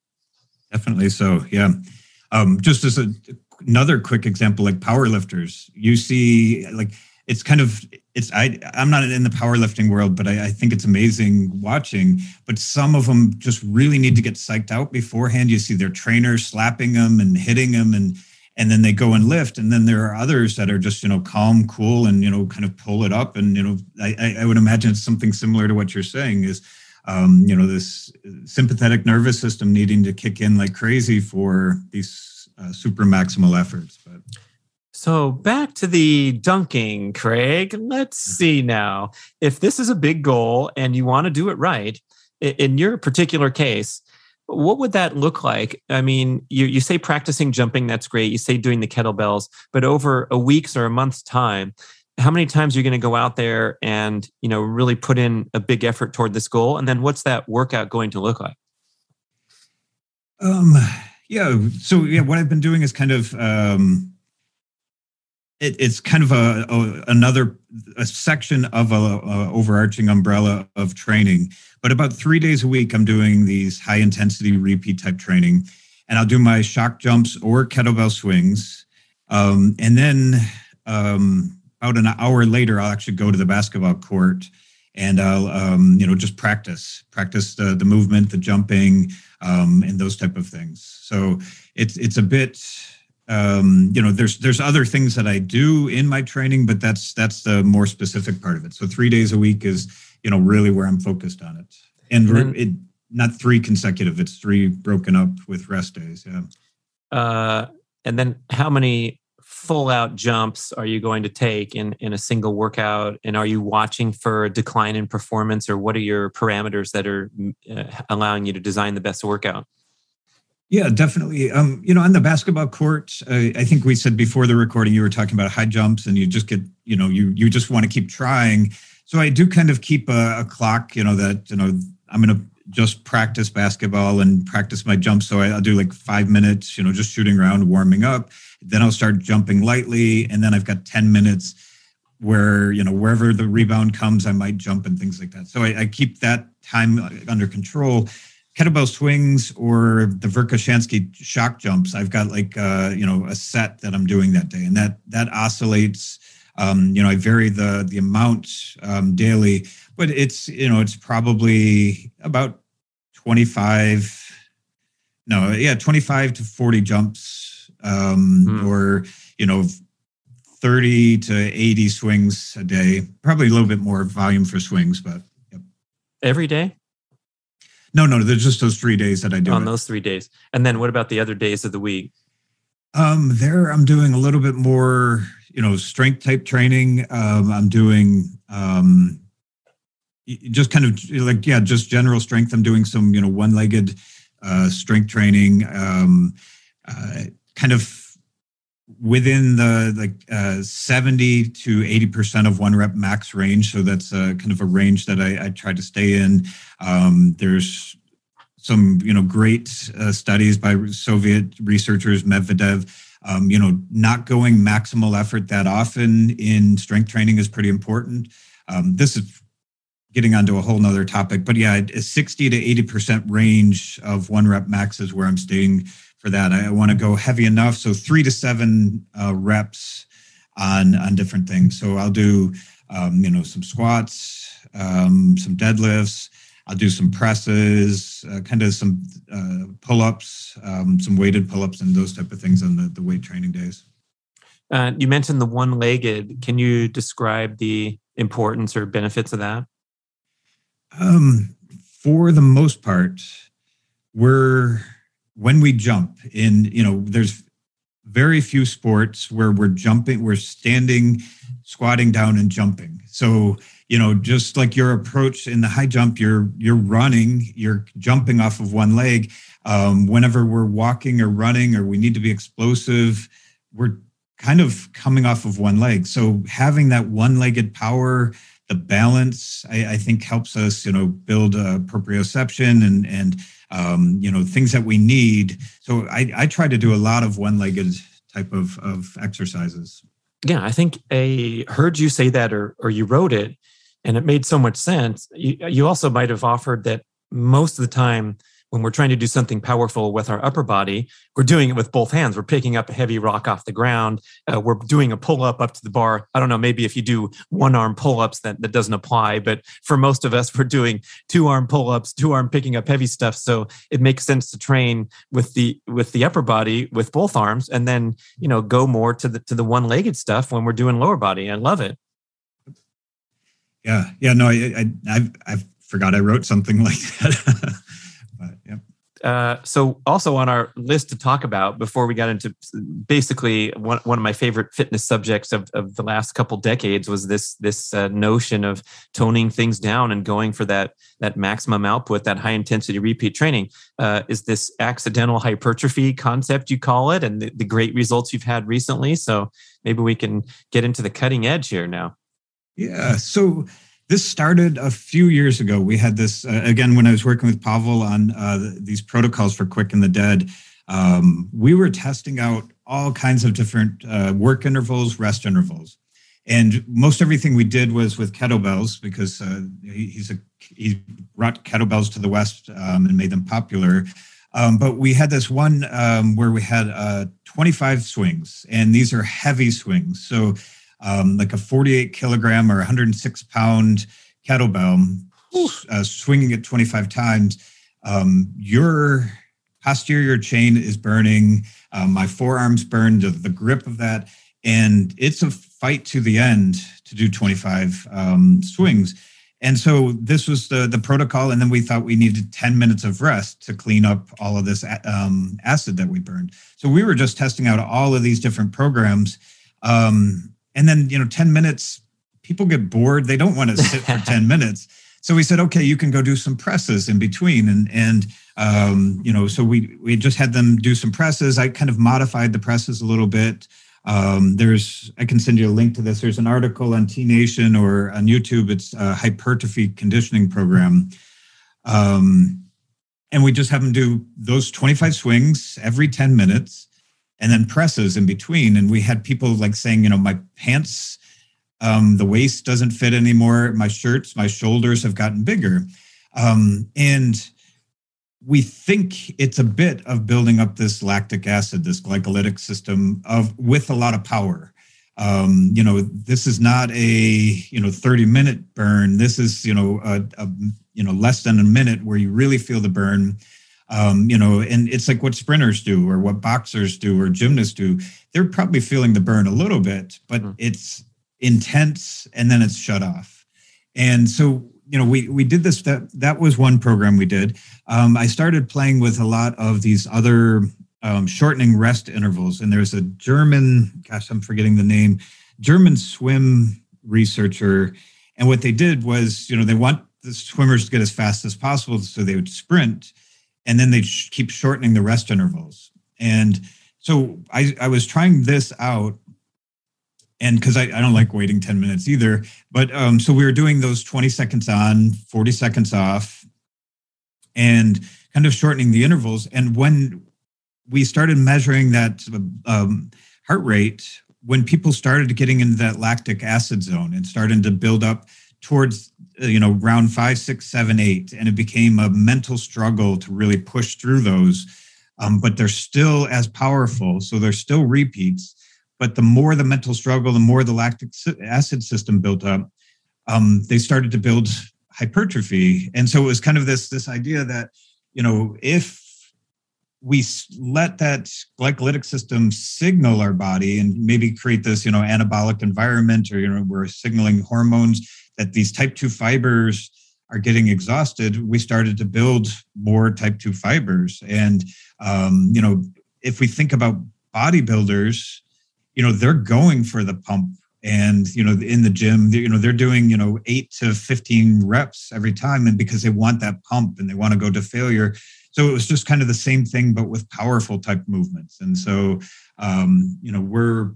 Definitely so. Yeah. Um, just as a another quick example like powerlifters you see like it's kind of it's i i'm not in the powerlifting world but I, I, think it's amazing watching but some of them just really need to get psyched out beforehand. You see their trainer slapping them and hitting them and and then they go and lift. And then there are others that are just you know calm cool and you know kind of pull it up. And you know i i would imagine it's something similar to what you're saying is um, you know this sympathetic nervous system needing to kick in like crazy for these uh, super maximal efforts. But so back to the dunking, Craig. Let's mm-hmm. see now. If this is a big goal and you want to do it right, in your particular case, what would that look like? I mean, you, you say practicing jumping, that's great. You say doing the kettlebells, but over a week's or a month's time, how many times are you going to go out there and you know really put in a big effort toward this goal? And then what's that workout going to look like? Um, yeah. So yeah, what I've been doing is kind of um, it, it's kind of a, a, another a section of a, a, overarching umbrella of training. But about three days a week, I'm doing these high intensity repeat type training, and I'll do my shock jumps or kettlebell swings, um, and then um, about an hour later, I'll actually go to the basketball court and I'll um, you know just practice practice the the movement, the jumping, um, and those type of things. So it's it's a bit um, you know there's there's other things that I do in my training, but that's that's the more specific part of it. So three days a week is you know really where I'm focused on it, and then, it not three consecutive. It's three broken up with rest days. Yeah. Uh, and then how many full out jumps are you going to take in, in a single workout? And are you watching for a decline in performance or what are your parameters that are uh, allowing you to design the best workout? Yeah, definitely. Um, you know, on the basketball court, I think we said before the recording, you were talking about high jumps and you just get, you know, you, you just want to keep trying. So I do kind of keep a, a clock, you know, that, you know, I'm going to just practice basketball and practice my jump. So I, will do like five minutes, you know, just shooting around, warming up. Then I'll start jumping lightly. And then I've got 10 minutes where, you know, wherever the rebound comes, I might jump and things like that. So I, I keep that time under control. Kettlebell swings or the Verkhoshansky shock jumps, I've got like, uh, you know, a set that I'm doing that day. And that, that oscillates um, you know, I vary the the amount um, daily, but it's you know it's probably about 25. No, yeah, 25 to 40 jumps, um, hmm. or you know, 30 to 80 swings a day. Probably a little bit more volume for swings, but yep. every day. No, no, there's just those three days that I do on it. those three days. And then what about the other days of the week? Um, there I'm doing a little bit more you know strength type training um, i'm doing um, just kind of like yeah just general strength i'm doing some you know one legged uh, strength training um, uh, kind of within the like uh, 70 to 80 percent of one rep max range. So that's uh, kind of a range that I, I try to stay in. Um, there's some you know great uh, studies by soviet researchers medvedev. Um, you know, not going maximal effort that often in strength training is pretty important. Um, this is getting onto a whole nother topic, but yeah, a 60 to 80% range of one rep max is where I'm staying for that. I, want to go heavy enough. So three to seven uh, reps on, on different things. So I'll do, um, you know, some squats, um, some deadlifts, I'll do some presses, uh, kind of some uh, pull-ups, um, some weighted pull-ups, and those type of things on the, the weight training days. Uh, you mentioned the one-legged. Can you describe the importance or benefits of that? Um, for the most part, we're when we jump in. You know, there's very few sports where we're jumping, we're standing, squatting down, and jumping. So you know just like your approach in the high jump you're you're running you're jumping off of one leg um, whenever we're walking or running or we need to be explosive we're kind of coming off of one leg so having that one-legged power the balance I, I think helps us you know build a proprioception and and um, you know things that we need so I, I try to do a lot of one-legged type of of exercises yeah i think i heard you say that or or you wrote it and it made so much sense. You, you also might have offered that most of the time when we're trying to do something powerful with our upper body, we're doing it with both hands. We're picking up a heavy rock off the ground. Uh, we're doing a pull up up to the bar. I don't know, maybe if you do one arm pull ups, that, that doesn't apply. But for most of us, <laughs> we're doing two arm pull ups, two arm picking up heavy stuff. So it makes sense to train with the with the upper body with both arms, and then you know go more to the to the one legged stuff when we're doing lower body. I love it. Yeah, yeah, no, I, I, I, I forgot I wrote something <laughs> like that. But yeah. Uh, so also on our list to talk about before we got into basically one, one of my favorite fitness subjects of, of the last couple decades was this this uh, notion of toning things down and going for that that maximum output that high intensity repeat training uh, is this accidental hypertrophy concept you call it and the, the great results you've had recently so maybe we can get into the cutting edge here now yeah. So this started a few years ago. We had this uh, again when I was working with Pavel on uh, these protocols for Quick and the Dead. Um, we were testing out all kinds of different uh, work intervals, rest intervals, and most everything we did was with kettlebells because uh, he, he's a he brought kettlebells to the West um, and made them popular. Um, but we had this one um, where we had uh, 25 swings, and these are heavy swings. So um, like a 48 kilogram or 106 pound kettlebell, uh, swinging it 25 times, um, your posterior chain is burning. Uh, my forearms burned, the, the, grip of that. And it's a fight to the end to do 25 um, swings. And so this was the the protocol, and then we thought we needed 10 minutes of rest to clean up all of this um, acid that we burned. So we were just testing out all of these different programs, um, and then you know 10 minutes, people get bored; they don't want to sit for 10 <laughs> minutes. So we said, okay, you can go do some presses in between, and and um, you know, so we we just had them do some presses. I kind of modified the presses a little bit. Um, there's, I can send you a link to this. There's an article on T Nation or on YouTube. It's a hypertrophy conditioning program. Um, and we just have them do those 25 swings every 10 minutes and then presses in between. And we had people like saying, you know, my pants, um, the waist doesn't fit anymore. My shirts, my shoulders have gotten bigger. Um, and we think it's a bit of building up this lactic acid, this glycolytic system of with a lot of power. Um, you know, this is not a you know 30 minute burn. This is you know a, a you know less than a minute where you really feel the burn. Um, you know, and it's like what sprinters do or what boxers do or gymnasts do. They're probably feeling the burn a little bit, but mm-hmm. it's intense and then it's shut off. And so you know we we did this that that was one program we did um, i started playing with a lot of these other um, shortening rest intervals and there's a german gosh i'm forgetting the name german swim researcher and what they did was you know they want the swimmers to get as fast as possible so they would sprint and then they keep shortening the rest intervals. And so I, I was trying this out and because I, I don't like waiting 10 minutes either but um, so we were doing those 20 seconds on 40 seconds off and kind of shortening the intervals. And when we started measuring that um, heart rate when people started getting into that lactic acid zone and starting to build up towards you know round five six seven eight and it became a mental struggle to really push through those um, but they're still as powerful so they're still repeats but the more the mental struggle, the more the lactic acid system built up, um, they started to build hypertrophy. And so it was kind of this this idea that you know if we let that glycolytic system signal our body and maybe create this you know anabolic environment or you know we're signaling hormones that these type 2 fibers are getting exhausted we started to build more type 2 fibers. And um, you know if we think about bodybuilders you know they're going for the pump and you know in the gym you know they're doing you know 8 to 15 reps every time and because they want that pump and they want to go to failure. So it was just kind of the same thing but with powerful type movements. And so um you know we're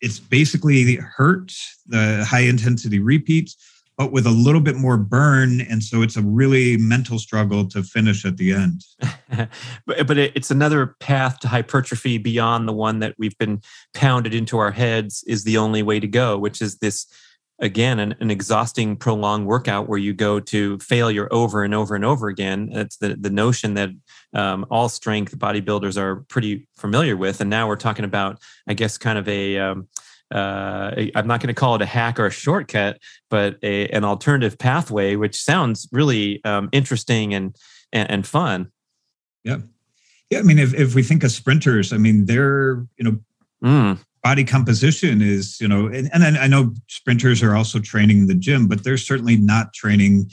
it's basically the HIRT the high intensity repeats but with a little bit more burn. And so it's a really mental struggle to finish at the end. <laughs> but, but it's another path to hypertrophy beyond the one that we've been pounded into our heads is the only way to go, which is this again an, an, exhausting prolonged workout where you go to failure over and over and over again it's the, the notion that um, all strength bodybuilders are pretty familiar with and now we're talking about i guess kind of a um, uh, I'm not going to call it a hack or a shortcut, but a, an alternative pathway, which sounds really um, interesting and, and, and fun. Yeah, yeah. I mean, if if we think of sprinters, I mean, they're you know mm. Body composition is you know, and, and I know sprinters are also training in the gym, but they're certainly not training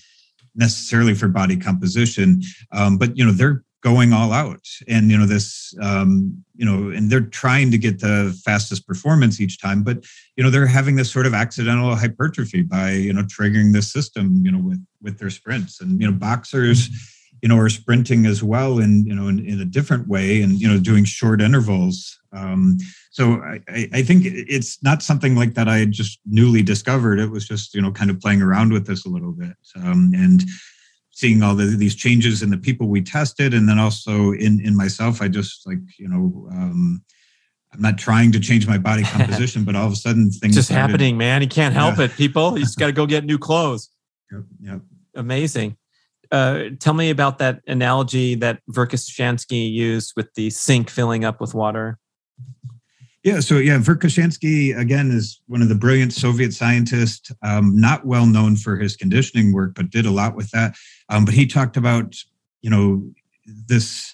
necessarily for body composition. Um, but you know, they're going all out and you know this um, you know and they're trying to get the fastest performance each time but you know they're having this sort of accidental hypertrophy by you know triggering the system you know with with their sprints and you know boxers you know are sprinting as well in you know in, in a different way and you know doing short intervals. Um, so I, I think it's not something like that i just newly discovered. It was just you know kind of playing around with this a little bit um, and seeing all the, these changes in the people we tested and then also in in myself i just like you know um, i'm not trying to change my body <laughs> composition but all of a sudden things just started, happening man. You can't help yeah. it people. You just got to go get new clothes. <laughs> Yep, yep. amazing uh, tell me about that analogy that Verkhoshansky used with the sink filling up with water. Yeah, so yeah, Verkhoshansky again is one of the brilliant Soviet scientists, um, not well known for his conditioning work, but did a lot with that. Um, but he talked about, you know, this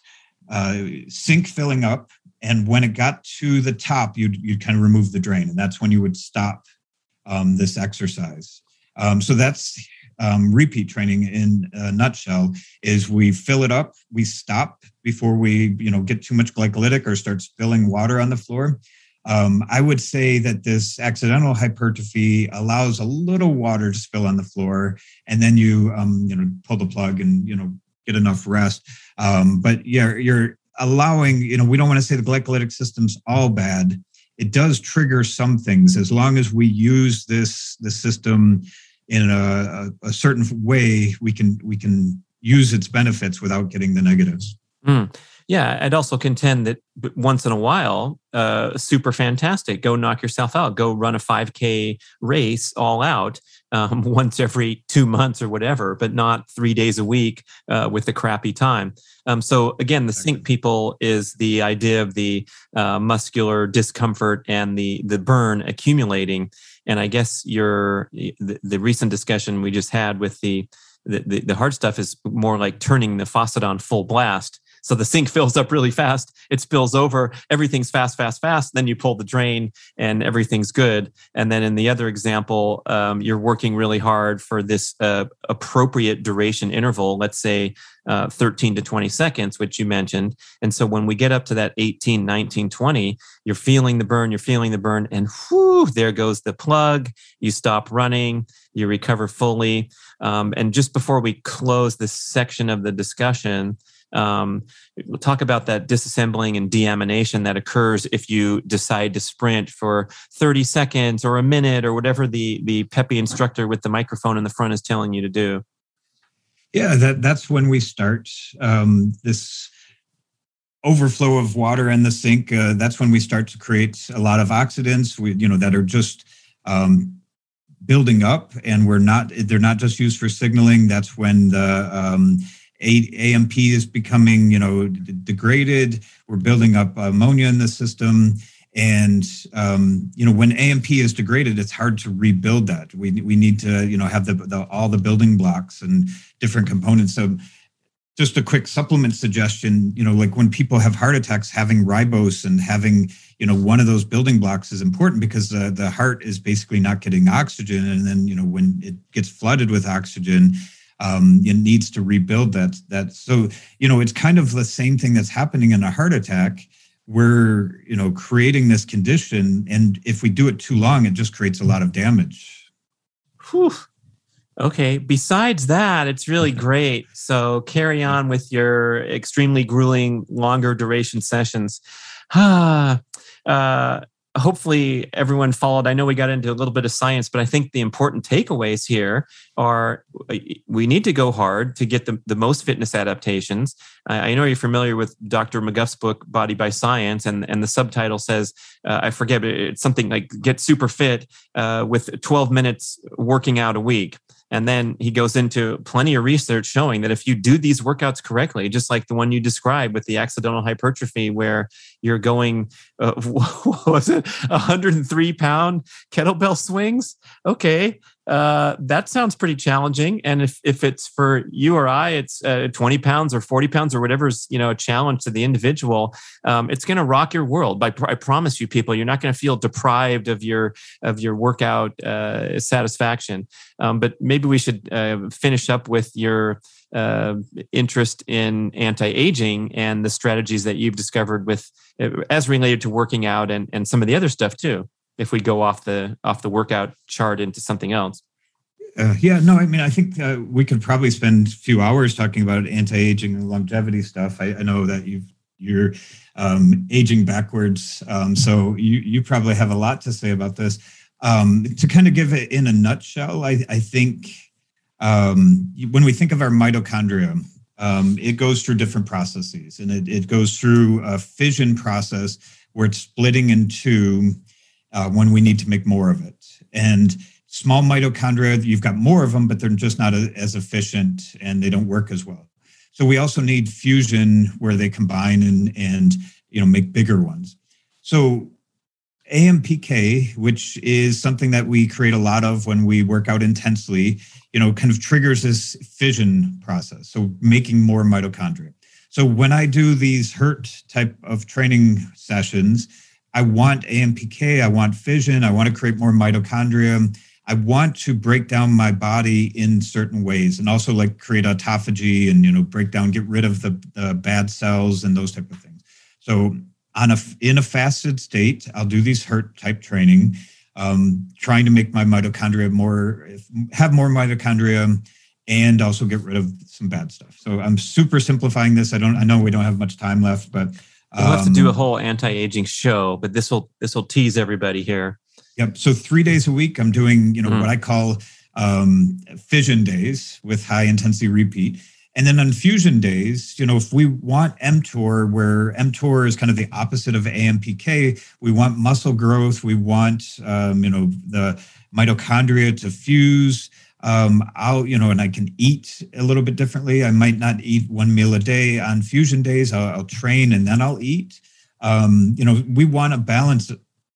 uh, sink filling up, and when it got to the top, you'd you'd kind of remove the drain, and that's when you would stop um, this exercise. Um, so that's um, repeat training in a nutshell is we fill it up, we stop before we you know get too much glycolytic or start spilling water on the floor. Um, I would say that this accidental hypertrophy allows a little water to spill on the floor, and then you um, you know pull the plug and you know get enough rest. Um, but yeah, you're allowing you know we don't want to say the glycolytic system's all bad. It does trigger some things as long as we use this the system in a, a, certain way. We can we can use its benefits without getting the negatives. Mm. Yeah, I'd also contend that once in a while, uh, super fantastic. Go knock yourself out. Go run a 5K race all out um, <laughs> once every two months or whatever, but not three days a week uh, with the crappy time. Um, so again, the sink people is the idea of the uh, muscular discomfort and the the burn accumulating. And I guess your the, the recent discussion we just had with the the, the, the hard stuff is more like turning the faucet on full blast so the sink <laughs> fills up really fast, it spills over, everything's fast, fast, fast. Then you pull the drain and everything's good. And then in the other example, um, you're working really hard for this uh, appropriate duration interval, let's say uh, 13 to 20 seconds, which you mentioned. And so when we get up to that 18, 19, 20, you're feeling the burn, you're feeling the burn, and whoo, there goes the plug. You stop running, you recover fully. Um, and just before we close this section of the discussion, um, we'll talk about that disassembling and deamination that occurs if you decide to sprint for 30 seconds or a minute or whatever the the peppy instructor with the microphone in the front is telling you to do. Yeah, that that's when we start um, this overflow of water in the sink. Uh, that's when we start to create a lot of oxidants. We you know that are just um, building up, and we're not. They're not just used for signaling. That's when the um, AMP is becoming, you know, degraded. We're building up ammonia in the system, and um, you know, when AMP is degraded, it's hard to rebuild that. We we need to, you know, have the, the all the building blocks and different components. So, just a quick supplement suggestion. You know, like when people have heart attacks, having ribose and having you know one of those building blocks is important because the the heart is basically not getting oxygen, and then you know when it gets flooded with oxygen um, it needs to rebuild that that so you know it's kind of the same thing that's happening in a heart attack. We're you know creating this condition and if we do it too long it just creates a lot of damage. Whew. okay besides that it's really great. So carry on with your extremely grueling longer duration sessions. Ah <sighs> uh, hopefully everyone followed. I know we got into a little bit of science, but I think the important takeaways here are uh, we need to go hard to get the, the most fitness adaptations. I, I know you're familiar with Dr. McGuff's book, Body by Science, and, and the subtitle says, uh, I forget, but it's something like Get Super Fit uh, with 12 minutes working out a week. And then he goes into plenty of research showing that if you do these workouts correctly, just like the one you described with the accidental hypertrophy, where you're going, uh, <laughs> what was it, 103 pound kettlebell swings? Okay, uh, that sounds pretty challenging. And if, if it's for you or I, it's uh, 20 pounds or 40 pounds or whatever's, you know, a challenge to the individual. Um, it's going to rock your world. By, I promise you people, you're not going to feel deprived of your, of your workout uh, satisfaction. Um, but maybe we should uh, finish up with your, uh, interest in anti-aging and the strategies that you've discovered with uh, as related to working out and, and some of the other stuff too if we go off the off the workout chart into something else. Uh, yeah, no, I mean, I think uh, we could probably spend a few hours talking about anti-aging and longevity stuff. I, I know that you've you're um, aging backwards, um, so you you probably have a lot to say about this. Um, to kind of give it in a nutshell, I, I think um, when we think of our mitochondria, um, it goes through different processes, and it, it goes through a fission process where it's splitting in two uh, when we need to make more of it. And small mitochondria, you've got more of them, but they're just not as efficient and they don't work as well. So we also need fusion where they combine and and you know make bigger ones. So AMPK, which is something that we create a lot of when we work out intensely, you know, kind of triggers this fission process. So making more mitochondria. So when I do these HIRT type of training sessions, I want AMPK, I want fission, I want to create more mitochondria. I want to break down my body in certain ways and also like create autophagy and you know break down, get rid of the, the bad cells and those type of things. So on a in a fasted state, I'll do these HIRT type training, um, trying to make my mitochondria more have more mitochondria and also get rid of some bad stuff. So I'm super simplifying this. I don't I know we don't have much time left, but We'll have to do a um, whole anti-aging show, but this will this will tease everybody here. Yep. So three days a week, I'm doing you know mm. what I call um, fission days with high intensity repeat. And then on fusion days, you know, if we want mTOR, where mTOR is kind of the opposite of AMPK, we want muscle growth, we want, um, you know, the mitochondria to fuse. Um, I'll, you know, and I can eat a little bit differently. I might not eat one meal a day on fusion days. I'll, I'll train and then I'll eat. Um, you know, we want a balance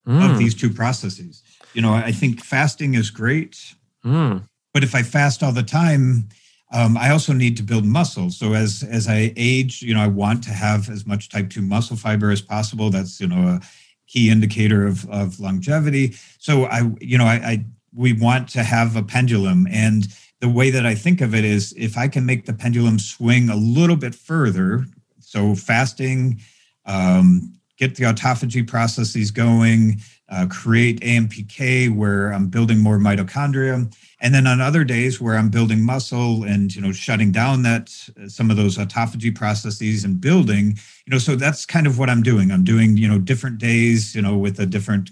mm. of these two processes. You know, I think fasting is great, mm. but if I fast all the time, um, I also need to build muscle. So as as I age, you know, I want to have as much type two muscle fiber as possible. That's you know a key indicator of of longevity. So I, you know, I, I we want to have a pendulum and the way that I think of it is if I can make the pendulum swing a little bit further, so fasting, um, get the autophagy processes going, uh, create AMPK where I'm building more mitochondria, and then on other days where I'm building muscle and you know shutting down that uh, some of those autophagy processes and building, you know, so that's kind of what I'm doing. I'm doing you know different days, you know, with a different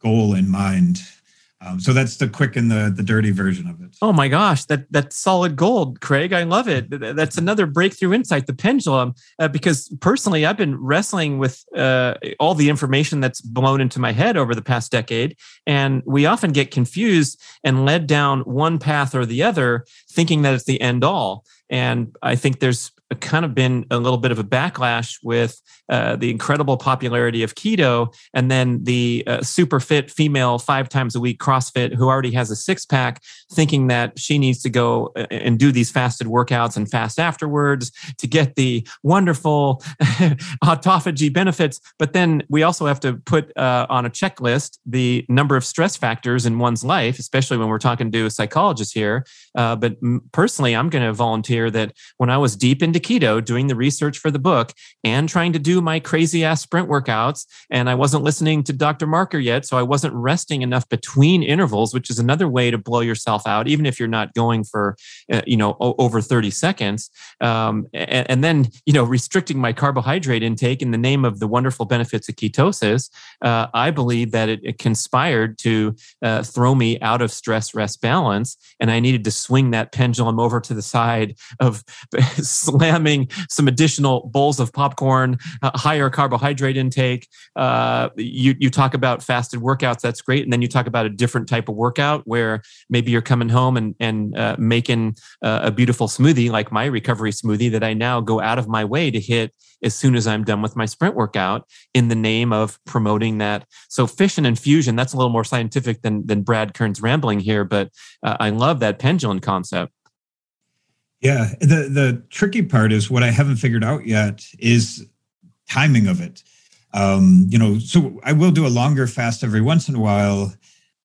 goal in mind. Um, so that's the quick and the the dirty version of it. Oh my gosh, that that's solid gold, Craig. I love it. That's another breakthrough insight, the pendulum. Uh, because personally, I've been wrestling with uh, all the information that's blown into my head over the past decade, and we often get confused and led down one path or the other, thinking that it's the end all. And I think there's kind of been a little bit of a backlash with uh, the incredible popularity of keto and then the uh, super fit female five times a week CrossFit who already has a six pack thinking that she needs to go uh, and do these fasted workouts and fast afterwards to get the wonderful <laughs> autophagy benefits. But then we also have to put uh, on a checklist the number of stress factors in one's life, especially when we're talking to a psychologist here. Uh, but personally, I'm going to volunteer that when I was deep into keto, doing the research for the book and trying to do my crazy ass sprint workouts, and I wasn't listening to Dr. Marker yet, so I wasn't resting enough between intervals, which is another way to blow yourself out, even if you're not going for uh, you know over 30 seconds. Um, and, and, then you know restricting my carbohydrate intake in the name of the wonderful benefits of ketosis. Uh, I believe that it, it conspired to uh, throw me out of stress rest balance, and I needed to swing that pendulum over to the side of <laughs> slamming some additional bowls of popcorn, uh, higher carbohydrate intake. Uh, you you talk about fasted workouts, that's great, and then you talk about a different type of workout where maybe you're coming home and and uh, making a beautiful smoothie like my recovery smoothie that I now go out of my way to hit as soon as I'm done with my sprint workout in the name of promoting that. So fission and fusion, that's a little more scientific than than Brad Kearns' rambling here, but uh, I love that pendulum concept. Yeah, the the tricky part is what I haven't figured out yet is timing of it. Um, you know, so I will do a longer fast every once in a while,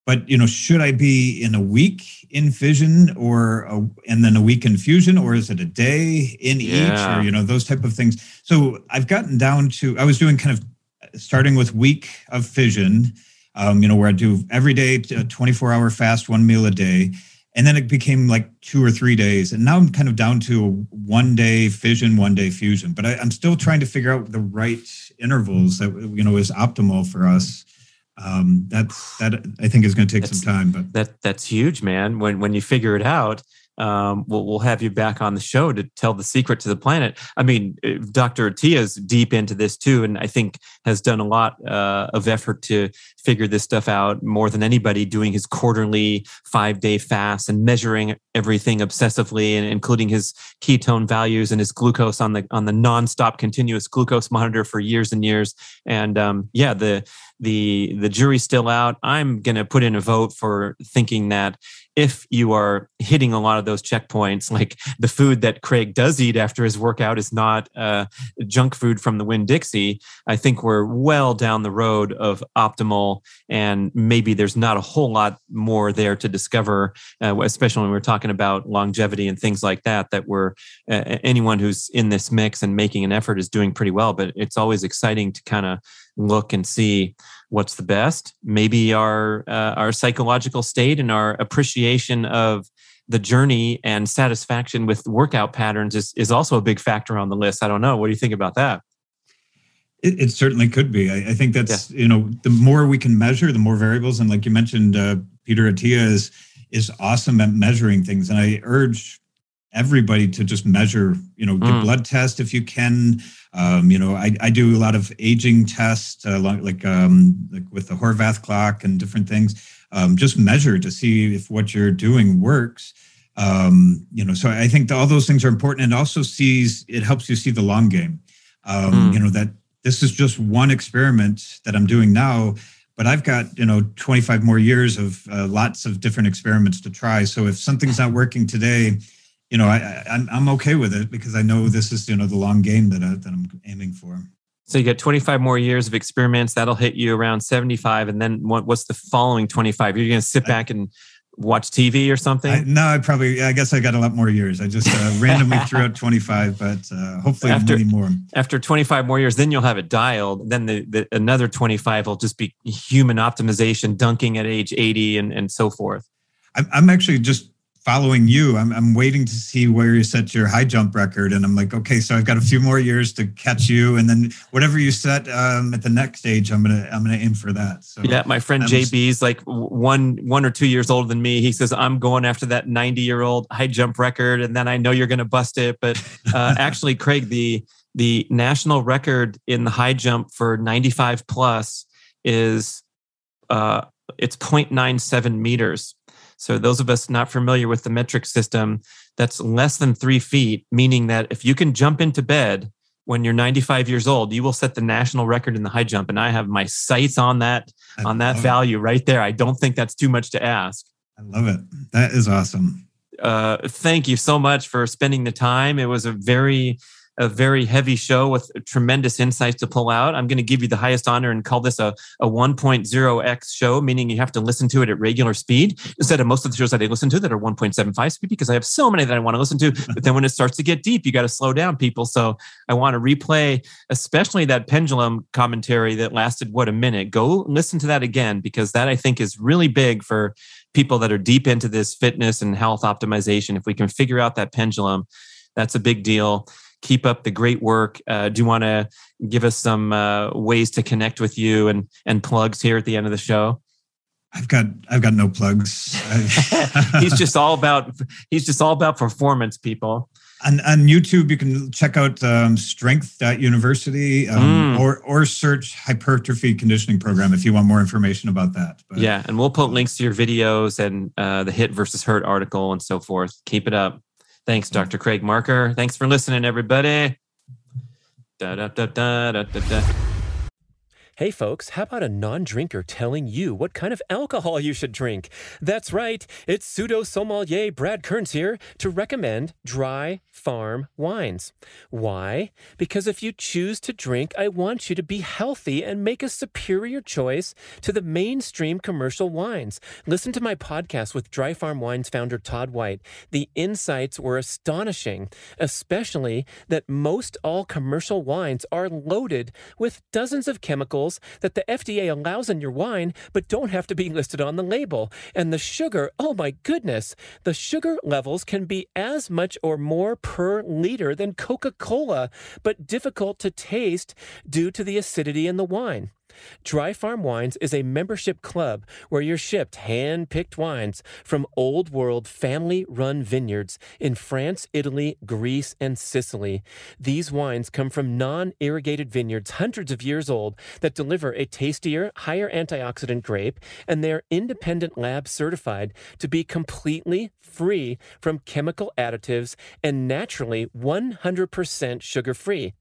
but you know, should I be in a week in fission or a, and then a week in fusion, or is it a day in yeah. each, or you know, those type of things? So I've gotten down to I was doing kind of starting with week of fission, um, you know, where I do every day a 24 hour fast, one meal a day and then it became like two or three days. And now i'm kind of down to one day fission one day fusion. But I, am still trying to figure out the right intervals that you know is optimal for us. Um that that i think is going to take that's, some time but that that's huge man. When when you figure it out um, we'll, we'll have you back on the show to tell the secret to the planet. I mean, uh, Dr. Attia's deep into this too, and I think has done a lot uh, of effort to figure this stuff out more than anybody, doing his quarterly five day fast and measuring everything obsessively, and including his ketone values and his glucose on the on the nonstop continuous glucose monitor for years and years. And um, yeah, the the the jury's still out. I'm going to put in a vote for thinking that if you are hitting a lot of those checkpoints, like the food that Craig does eat after his workout is not uh, junk food from the Winn Dixie, I think we're well down the road of optimal, and maybe there's not a whole lot more there to discover, uh, especially when we're talking about longevity and things like that. That we're uh, anyone who's in this mix and making an effort is doing pretty well, but it's always exciting to kind of look and see what's the best. Maybe our uh, our psychological state and our appreciation of the journey and satisfaction with workout patterns is is also a big factor on the list. I don't know. What do you think about that? It, it certainly could be. I, I think that's yeah. you know the more we can measure, the more variables. And like you mentioned, uh, Peter Attia is is awesome at measuring things, and I urge everybody to just measure. You know, mm. blood test if you can. Um, you know, I, I do a lot of aging tests, uh, like um, like with the Horvath clock and different things. Um, just measure to see if what you're doing works. Um, you know, so I think all those things are important, and also sees it helps you see the long game. Mm. You know that this is just one experiment that I'm doing now, but I've got you know 25 more years of uh, lots of different experiments to try. So if something's not working today, you know, I, I'm, I'm okay with it because I know this is, you know, the long game that, I, that I'm aiming for. So you get 25 more years of experiments. That'll hit you around 75. And then what, what's the following 25? You're going to sit back and watch TV or something? I, no, I probably, I guess I got a lot more years. I just uh, <laughs> randomly threw out 25, but uh, hopefully after, many more. After 25 more years, then you'll have it dialed. Then the, the, another 25 will just be human optimization, dunking at age 80 and, and so forth. I'm, I'm actually just following you. I'm, I'm waiting to see where you set your high jump record. And I'm like, okay, so I've got a few more years to catch you. And then whatever you set um, at the next stage, I'm going to, I'm going to aim for that. So yeah, my friend I'm JB is like one, one or two years older than me. He says, I'm going after that 90 year old high jump record. And then I know you're going to bust it. But uh, <laughs> actually, Craig, the, the national record in the high jump for 95 plus is, uh, it's 0.97 meters so, those of us not familiar with the metric system, that's less than three feet, meaning that if you can jump into bed when you're 95 years old, you will set the national record in the high jump. And I have my sights on that on that value it. right there. I don't think that's too much to ask. I love it. That is awesome. Uh, thank you so much for spending the time. It was a very a very heavy show with tremendous insights to pull out. I'm going to give you the highest honor and call this a, a 1.0x show, meaning you have to listen to it at regular speed instead of most of the shows that I listen to that are 1.75 speed because I have so many that I want to listen to. <laughs> But then when it starts to get deep, you got to slow down, people. So I want to replay, especially that pendulum commentary that lasted, what, a minute. Go listen to that again because that I think is really big for people that are deep into this fitness and health optimization. If we can figure out that pendulum, that's a big deal keep up the great work. Uh, do you want to give us some uh, ways to connect with you and and plugs here at the end of the show? I've got I've got no plugs. <laughs> he's just all about he's just all about performance, people. On, on YouTube, you can check out um, Strength University um, mm. or or search Hypertrophy Conditioning Program if you want more information about that. But, yeah, and we'll put links to your videos and uh, the HIIT versus HIRT article and so forth. Keep it up. Thanks, mm-hmm. Dr. Craig Marker. Thanks for listening, everybody. Da, da, da, Hey folks, how about a non drinker telling you what kind of alcohol you should drink? That's right, it's pseudo sommelier Brad Kearns here to recommend dry farm wines. Why? Because if you choose to drink, I want you to be healthy and make a superior choice to the mainstream commercial wines. Listen to my podcast with Dry Farm Wines founder Todd White. The insights were astonishing, especially that most all commercial wines are loaded with dozens of chemicals that the FDA allows in your wine, but don't have to be listed on the label. And the sugar, oh my goodness, the sugar levels can be as much or more per liter than Coca Cola, but difficult to taste due to the acidity in the wine. Dry Farm Wines is a membership club where you're shipped hand picked wines from old world family run vineyards in France, Italy, Greece, and Sicily. These wines come from non irrigated vineyards hundreds of years old that deliver a tastier, higher antioxidant grape, and they're independent lab certified to be completely free from chemical additives and naturally 100% sugar free.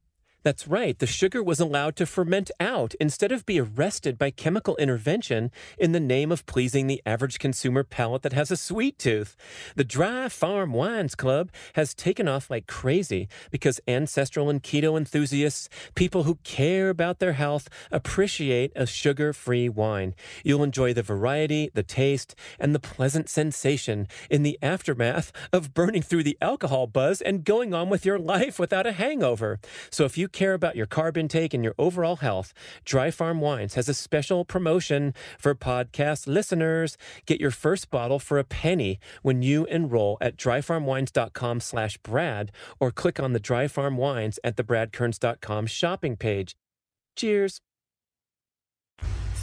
That's right, the sugar was allowed to ferment out instead of be arrested by chemical intervention in the name of pleasing the average consumer palate that has a sweet tooth. The Dry Farm Wines Club has taken off like crazy because ancestral and keto enthusiasts, people who care about their health, appreciate a sugar free wine. You'll enjoy the variety, the taste, and the pleasant sensation in the aftermath of burning through the alcohol buzz and going on with your life without a hangover. So if you care about your carb intake and your overall health, Dry Farm Wines has a special promotion for podcast listeners. Get your first bottle for a penny when you enroll at dryfarmwines.com slash Brad or click on the Dry Farm Wines at the bradkearns.com shopping page. Cheers.